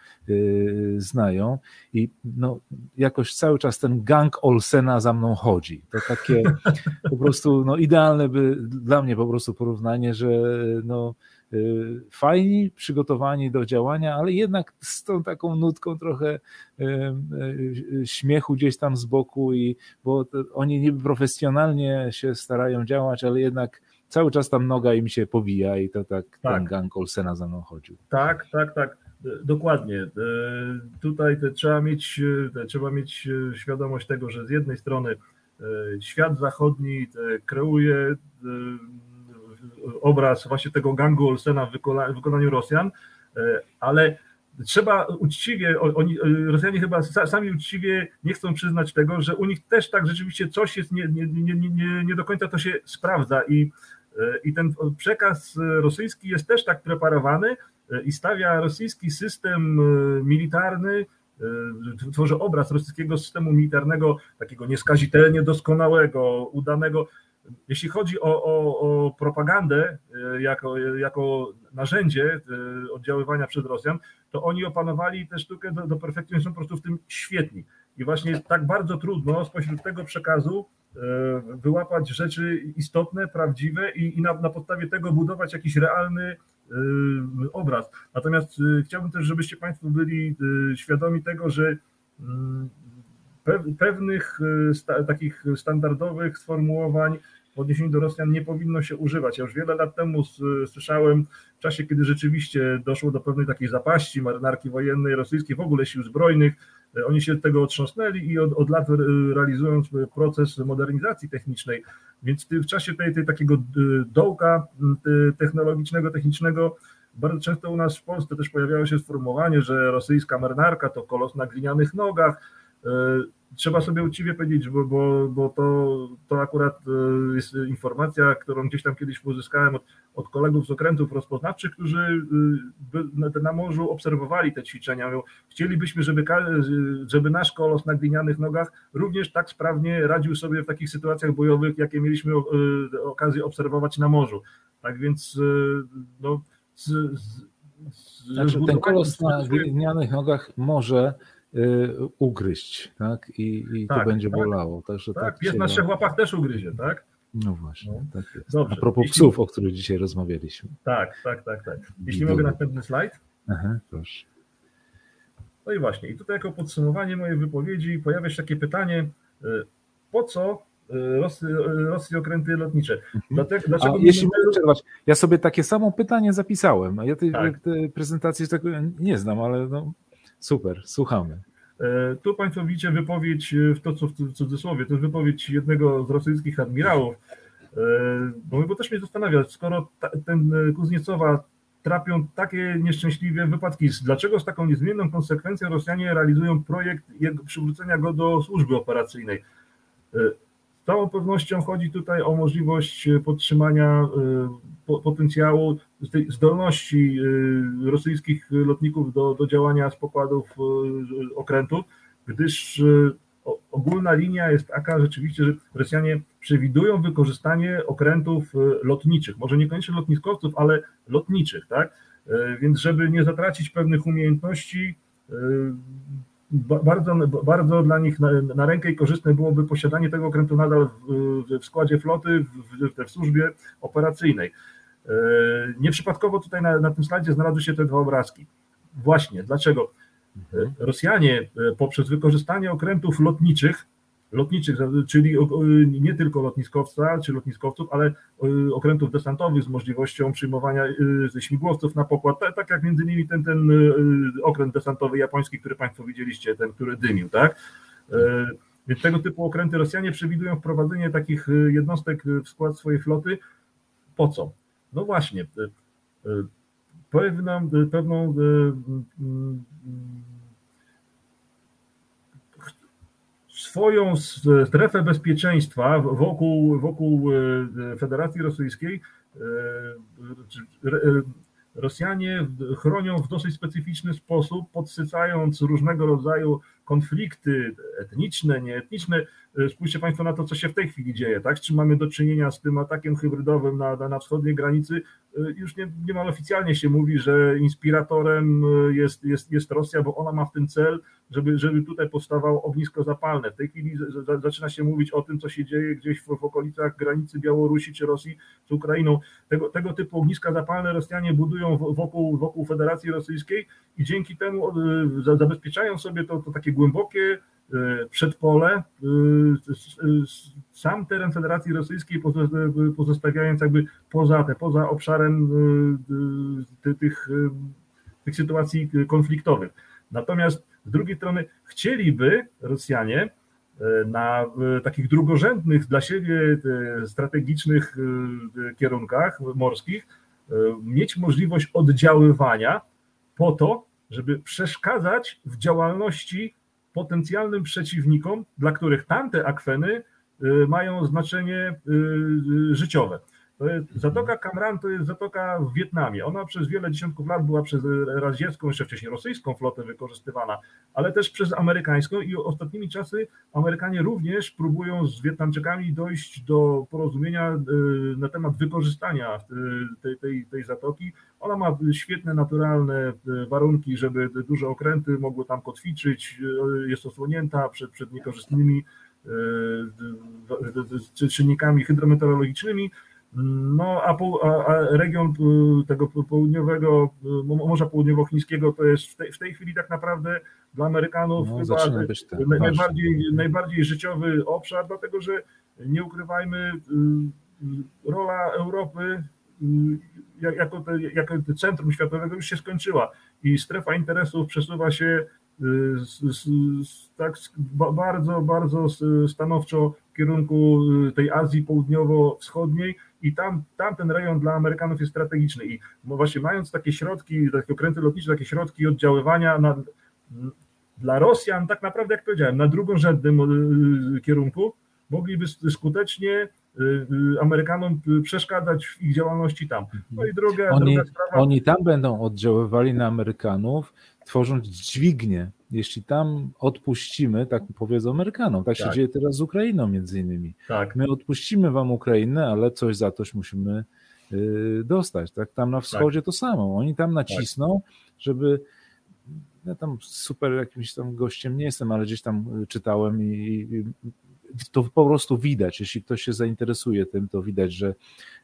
znają. I no, jakoś cały czas ten gang Olsena za mną chodzi. To takie po prostu no, idealne by dla mnie po prostu porównanie, że no, fajni, przygotowani do działania, ale jednak z tą taką nutką trochę y, y, śmiechu gdzieś tam z boku i bo oni niby profesjonalnie się starają działać, ale jednak cały czas tam noga im się powija i to tak, tak. ten gang Olsena za mną chodził. Tak, tak, tak. Dokładnie. Tutaj trzeba mieć, trzeba mieć świadomość tego, że z jednej strony świat zachodni kreuje obraz właśnie tego gangu Olsena w wykonaniu Rosjan, e, ale trzeba uczciwie, oni, e, Rosjanie chyba sami uczciwie nie chcą przyznać tego, że u nich też tak rzeczywiście coś jest nie, nie, nie, nie, nie do końca to się sprawdza i, e, i ten przekaz rosyjski jest też tak preparowany i stawia rosyjski system militarny tworzy obraz rosyjskiego systemu militarnego, takiego nieskazitelnie doskonałego, udanego, jeśli chodzi o, o, o propagandę e, jako, jako narzędzie e, oddziaływania przez Rosjan, to oni opanowali tę sztukę do, do perfekcji, są po prostu w tym świetni. I właśnie tak bardzo trudno spośród tego przekazu e, wyłapać rzeczy istotne, prawdziwe i, i na, na podstawie tego budować jakiś realny obraz. Natomiast chciałbym też, żebyście Państwo byli świadomi tego, że mm, pewnych takich standardowych sformułowań w odniesieniu do Rosjan nie powinno się używać. Ja już wiele lat temu słyszałem, w czasie kiedy rzeczywiście doszło do pewnej takiej zapaści marynarki wojennej rosyjskiej, w ogóle sił zbrojnych, e, oni się tego otrząsnęli i od, od lat realizują proces modernizacji technicznej, więc w czasie tej, tej takiego dołka technologicznego, technicznego bardzo często u nas w Polsce też pojawiało się sformułowanie, że rosyjska marynarka to kolos na glinianych nogach. Trzeba sobie uczciwie powiedzieć, bo, bo, bo to, to akurat e, jest informacja, którą gdzieś tam kiedyś uzyskałem od, od kolegów z okrętów rozpoznawczych, którzy e, na morzu obserwowali te ćwiczenia. Chcielibyśmy, żeby, żeby nasz kolos na glinianych nogach również tak sprawnie radził sobie w takich sytuacjach bojowych, jakie mieliśmy e, okazję obserwować na morzu. Tak więc no, z, z, znaczy, ten kolos na glinianych nogach może ugryźć, tak? I, i tak, to będzie tak, bolało. Także tak, tak pies na trzech łapach też ugryzie, tak? No właśnie, no. tak jest. Dobrze. A propos Jeśli... psów, o których dzisiaj rozmawialiśmy. Tak, tak, tak, tak. Jeśli mogę następny slajd. Aha, proszę. No i właśnie, i tutaj jako podsumowanie mojej wypowiedzi pojawia się takie pytanie, y, po co y, Rosji, Rosji okręty lotnicze. Mhm. Dlatego, dlaczego A jeśli mogę przerwać, ja sobie takie samo pytanie zapisałem. Ja tej, tak. tej prezentacji tego nie znam, ale no, Super, słuchamy. E, tu Państwo widzicie wypowiedź, e, w to co w cudzysłowie, to jest wypowiedź jednego z rosyjskich admirałów, e, bo, bo też mnie zastanawia, skoro ta, ten Kuzniecowa trapią takie nieszczęśliwe wypadki, dlaczego z taką niezmienną konsekwencją Rosjanie realizują projekt jego, przywrócenia go do służby operacyjnej? Z całą pewnością chodzi tutaj o możliwość podtrzymania potencjału, tej zdolności y, rosyjskich lotników do, do działania z pokładów okrętów, gdyż ogólna linia jest taka rzeczywiście, że Rosjanie przewidują wykorzystanie okrętów lotniczych, może niekoniecznie lotniskowców, ale lotniczych, tak? Więc żeby nie zatracić pewnych umiejętności, bardzo, bardzo dla nich na, na, rękę i korzystne byłoby posiadanie tego okrętu nadal w, w składzie floty, w, w, służbie operacyjnej. E, nieprzypadkowo tutaj na, na tym slajdzie znalazły się te dwa obrazki. Właśnie, dlaczego? Mhm. Rosjanie poprzez wykorzystanie okrętów lotniczych lotniczych, czyli nie tylko lotniskowca czy lotniskowców, ale okrętów desantowych z możliwością przyjmowania y, śmigłowców na pokład, tak jak między innymi ten, ten y, okręt desantowy japoński, który Państwo widzieliście, ten, który dymił, tak? Y, więc tego typu okręty Rosjanie przewidują wprowadzenie takich jednostek w skład swojej floty. Po co? No właśnie, pewną, pewną swoją strefę bezpieczeństwa wokół, wokół e, Federacji Rosyjskiej e, e, Rosjanie chronią w dosyć specyficzny sposób, podsycając różnego rodzaju konflikty etniczne, nieetniczne. Spójrzcie Państwo na to, co się w tej chwili dzieje, tak? Czy mamy do czynienia z tym atakiem hybrydowym na, na wschodniej granicy? Już nie, niemal oficjalnie się mówi, że inspiratorem jest, jest, jest Rosja, bo ona ma w tym cel, żeby, żeby tutaj powstawało ognisko zapalne. W tej chwili zaczyna się mówić o tym, co się dzieje gdzieś w, w okolicach granicy Białorusi czy Rosji z Ukrainą. Tego, tego typu ogniska zapalne Rosjanie budują wokół, wokół Federacji Rosyjskiej i dzięki temu zabezpieczają sobie to, to takie głębokie e, przedpole, e, sam teren Federacji Rosyjskiej pozostawiając jakby poza, te, poza obszarem e, tych, tych sytuacji konfliktowych. Natomiast z drugiej strony chcieliby Rosjanie na takich drugorzędnych dla siebie strategicznych kierunkach morskich mieć możliwość oddziaływania po to, żeby przeszkadzać w działalności potencjalnym przeciwnikom, dla których tamte akweny mają znaczenie życiowe. Zatoka Kamran to jest zatoka w Wietnamie. Ona przez wiele dziesiątków lat była przez radziecką, jeszcze wcześniej rosyjską flotę wykorzystywana, ale też przez amerykańską i ostatnimi czasy Amerykanie również próbują z Wietnamczykami dojść do porozumienia y, na temat wykorzystania y, tej, tej, tej zatoki. Ona ma świetne, naturalne warunki, żeby duże okręty mogły tam kotwiczyć, jest osłonięta przed, przed niekorzystnymi czynnikami hydrometeorologicznymi. No, a, po, a, region y, tego południowego, y, Morza Południowochińskiego to jest w tej, w tej chwili tak naprawdę dla Amerykanów no, chyba najbardziej, najbardziej życiowy obszar, dlatego że nie ukrywajmy, y, rola Europy jako, te, jako centrum światowego już się skończyła i strefa interesów przesuwa się tak bardzo, bardzo stanowczo w kierunku tej Azji Południowo-Wschodniej, i tam, tam ten rejon dla Amerykanów jest strategiczny. I właśnie mając takie środki, takie okręty lotnicze, takie środki oddziaływania na, dla Rosjan, tak naprawdę jak powiedziałem, na drugorzędnym y, kierunku mogliby skutecznie Amerykanom przeszkadzać w ich działalności tam. No i druga, oni, druga sprawa. Oni tam będą oddziaływali na Amerykanów, tworząc dźwignię jeśli tam odpuścimy, tak powiedzą Amerykanom, tak się tak. dzieje teraz z Ukrainą między innymi. Tak. My odpuścimy wam Ukrainę, ale coś za toś musimy y, dostać. Tak? Tam na wschodzie tak. to samo. Oni tam nacisną, żeby ja tam super jakimś tam gościem nie jestem, ale gdzieś tam czytałem i, i to po prostu widać. Jeśli ktoś się zainteresuje tym, to widać, że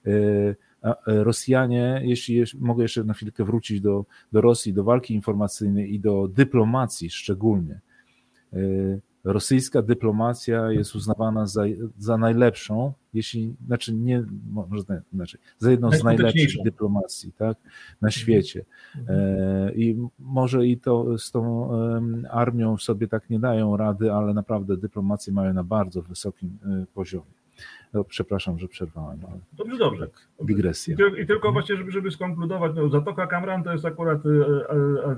y, E, Rosjanie, jeśli mogę jeszcze na chwilkę wrócić do, do Rosji, do walki informacyjnej i do dyplomacji szczególnie. E, rosyjska dyplomacja jest uznawana za, za najlepszą, jeśli, znaczy nie, może inaczej, za jedną z najlepszych dyplomacji, tak, na mhm. świecie. E, I może i to z tą armią sobie tak nie dają rady, ale naprawdę dyplomację mają na bardzo wysokim poziomie. No, przepraszam, że przerwałem. Ale dobrze, dobrze. Dygresja. I, tylko właśnie, żeby, żeby skonkludować, no, Zatoka Kamran to jest akurat e,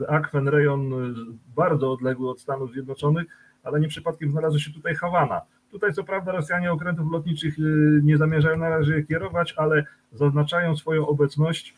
e, akwen, rejon e, bardzo odległy od Stanów Zjednoczonych, ale nie przypadkiem znalazła się tutaj Hawana. Tutaj co prawda Rosjanie okrętów lotniczych nie zamierzają na razie kierować, ale zaznaczają swoją obecność,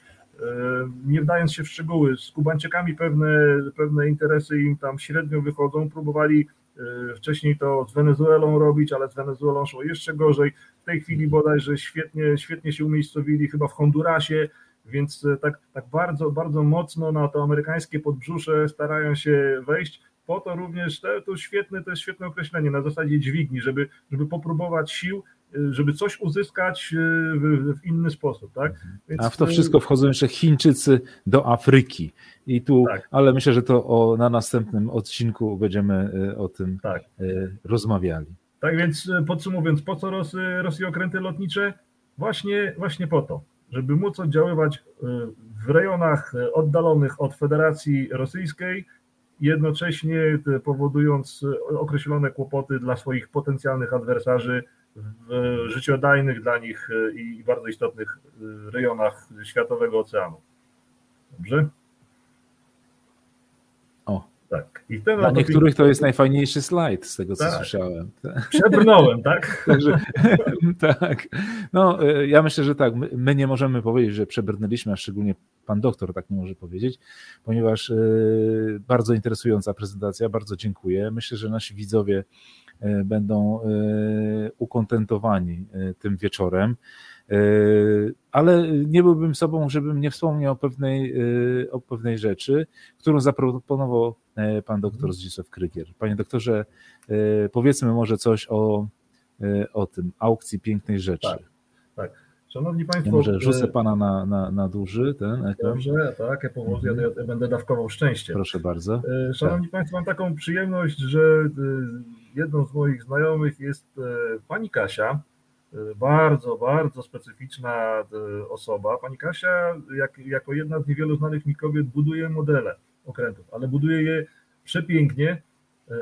nie wdając się w szczegóły. Z Kubańczykami pewne, pewne interesy im tam średnio wychodzą. Próbowali E, wcześniej to z Wenezuelą robić, ale z Wenezuelą szło jeszcze gorzej. W tej chwili bodajże świetnie, świetnie się umiejscowili chyba w Hondurasie, więc e, tak, tak bardzo, bardzo mocno na to amerykańskie podbrzusze starają się wejść. Po to również, to, to, świetne, to jest świetne określenie, na zasadzie dźwigni, żeby, żeby popróbować sił, żeby coś uzyskać w, w inny sposób. Tak? Więc... A w to wszystko wchodzą jeszcze Chińczycy do Afryki. I tu, tak. ale myślę, że to o, na następnym odcinku będziemy o tym tak. rozmawiali. Tak więc podsumowując, po co Rosy, Rosji okręty lotnicze? Właśnie, właśnie po to, żeby móc oddziaływać w rejonach oddalonych od Federacji Rosyjskiej, jednocześnie powodując określone kłopoty dla swoich potencjalnych adwersarzy w życiodajnych dla nich i bardzo istotnych rejonach Światowego Oceanu. Dobrze? Tak. I ten Dla niektórych to jest najfajniejszy slajd z tego, co tak. słyszałem. Przebrnąłem, tak? Także, tak. No, e, ja myślę, że tak. My nie możemy powiedzieć, że przebrnęliśmy, a szczególnie pan doktor tak nie może powiedzieć, ponieważ e, bardzo interesująca prezentacja, bardzo dziękuję. Myślę, że nasi widzowie e, będą ukontentowani tym wieczorem. Ale nie byłbym sobą, żebym nie wspomniał o pewnej, o pewnej rzeczy, którą zaproponował pan doktor Zdzisław Krygier. Panie doktorze, e, powiedzmy może coś o, e, o tym, aukcji pięknej rzeczy. Tak, tak. Szanowni Państwo. Ja może rzucę Pana na, na, na duży ten ekran. Dobrze, tak, ja, powoli, mhm. ja będę dawkował szczęście. Proszę bardzo. Szanowni tak. Państwo, mam taką przyjemność, że jedną z moich znajomych jest Pani Kasia, bardzo, bardzo specyficzna osoba. Pani Kasia, jak, jako jedna z niewielu znanych mi kobiet, buduje modele okrętów, ale buduje je przepięknie,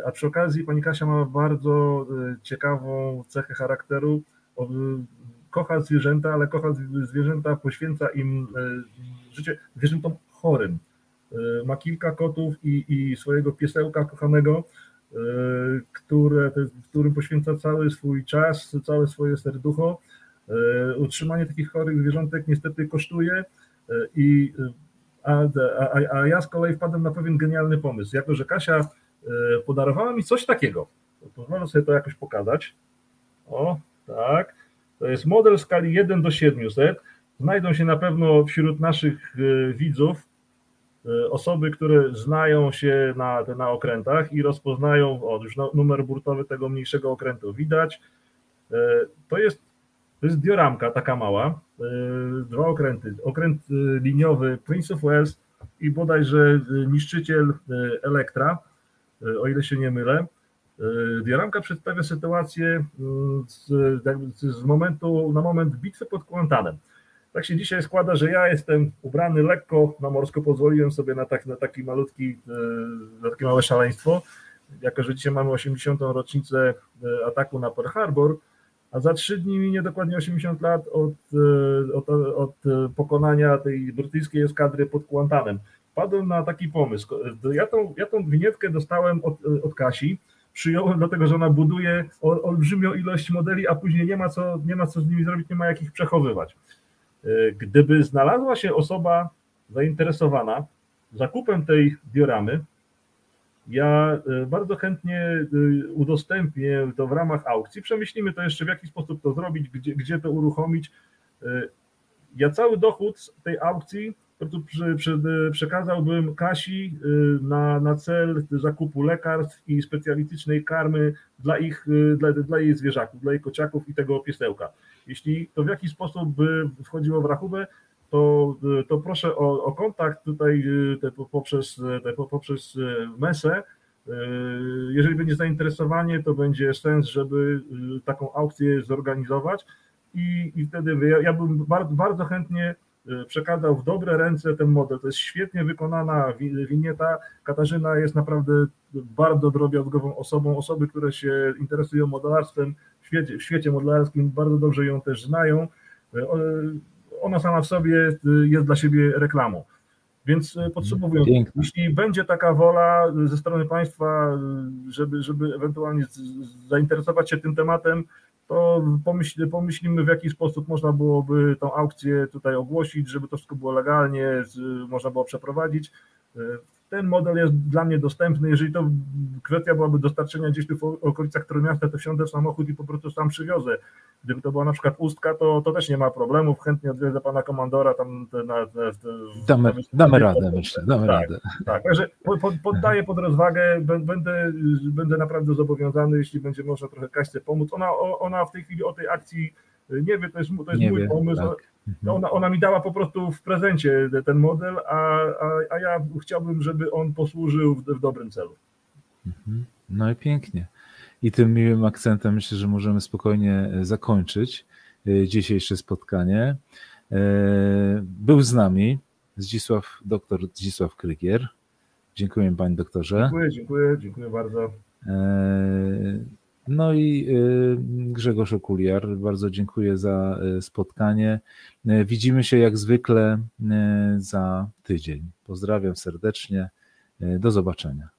a przy okazji pani Kasia ma bardzo e, ciekawą cechę charakteru. Kocha zwierzęta, ale kocha zwierzęta, poświęca im e, życie zwierzętom chorym. E, ma kilka kotów i, i swojego piesełka kochanego, które, którym poświęca cały swój czas, całe swoje serducho. Utrzymanie takich chorych zwierzątek niestety kosztuje i a, a, a ja z kolei wpadłem na pewien genialny pomysł. Jako, że Kasia e, podarowała mi coś takiego, pozwolę sobie to jakoś pokazać. O, tak. To jest model skali 1 do 700. Znajdą się na pewno wśród naszych e, widzów e, osoby, które znają się na, na okrętach i rozpoznają, o, już numer burtowy tego mniejszego okrętu widać. To jest, to jest dioramka taka mała, dwa okręty. Okręt e, liniowy Prince of Wales i bodajże e, niszczyciel Elektra, o ile się nie mylę. Dioramka przedstawia sytuację z, z, momentu na moment bitwy pod Kuantanem. Tak się dzisiaj składa, że ja jestem ubrany lekko na morsko, pozwoliłem sobie na, tak, na taki malutki, na takie małe szaleństwo. Jako, że dzisiaj mamy 80. rocznicę ataku na Pearl Harbor, a za trzy dni minie dokładnie 80 lat od, e, od, od pokonania tej brytyjskiej eskadry pod Kuantanem. Padłem na taki pomysł. Ja tą, ja tą winietkę dostałem od, od Kasi, przyjąłem dlatego, że ona buduje olbrzymią ilość modeli, a później nie ma, co, nie ma co z nimi zrobić, nie ma jak ich przechowywać. E, gdyby znalazła się osoba zainteresowana zakupem tej dioramy, ja e, bardzo chętnie e, udostępnię to w ramach aukcji. Przemyślimy to jeszcze, w jaki sposób to zrobić, gdzie, gdzie to uruchomić. E, ja cały dochód z tej aukcji przekazałbym Kasi na, na cel zakupu lekarstw i specjalistycznej karmy dla, ich, dla, dla jej zwierzaków, dla jej kociaków i tego piesełka. Jeśli to w jakiś sposób by wchodziło w rachubę, to, to proszę o, o kontakt tutaj te, poprzez, te, poprzez mesę. Jeżeli będzie zainteresowanie, to będzie sens, żeby taką aukcję zorganizować i, i wtedy ja, ja bym bardzo, bardzo chętnie przekazał w dobre ręce ten model. To jest świetnie wykonana winieta. Katarzyna jest naprawdę bardzo drobiazgową osobą. Osoby, które się interesują modelarstwem w świecie, w świecie modelarskim, bardzo dobrze ją też znają ona sama w sobie y, jest dla siebie reklamą. Więc y, podsumowując, Piękne. jeśli będzie taka wola ze strony państwa, y, żeby, żeby ewentualnie zainteresować się tym tematem, to pomyśl, pomyślimy, w jaki sposób można byłoby tą aukcję tutaj ogłosić, żeby to wszystko było legalnie, można było przeprowadzić. Ten model jest dla mnie dostępny. Jeżeli to kwestia byłaby dostarczenia gdzieś tu w okolicach Trójmiasta, to wsiądę w samochód i po prostu sam przywiozę. Gdyby to była na przykład ustka, to, to też nie ma problemów. Chętnie odwiedzę pana komandora tam na, na, na, damy, damy radę, myślę, damy tak, radę. Tak, także poddaję pod rozwagę, będę, będę naprawdę zobowiązany, jeśli będzie można trochę Kaśce pomóc. Ona, ona w tej chwili o tej akcji nie wie, to jest, to jest mój wie, pomysł. Tak. Mhm. Ona, ona mi dała po prostu w prezencie ten model, a, a, a ja chciałbym, żeby on posłużył w, w dobrym celu. Mhm. No i pięknie. I tym miłym akcentem myślę, że możemy spokojnie e, zakończyć e, dzisiejsze spotkanie. E, był z nami Zdzisław, doktor Zdzisław Krygier. Dziękuję panie doktorze. Dziękuję, dziękuję, dziękuję bardzo. No i Grzegorz Okuliar, bardzo dziękuję za spotkanie. Widzimy się jak zwykle za tydzień. Pozdrawiam serdecznie. Do zobaczenia.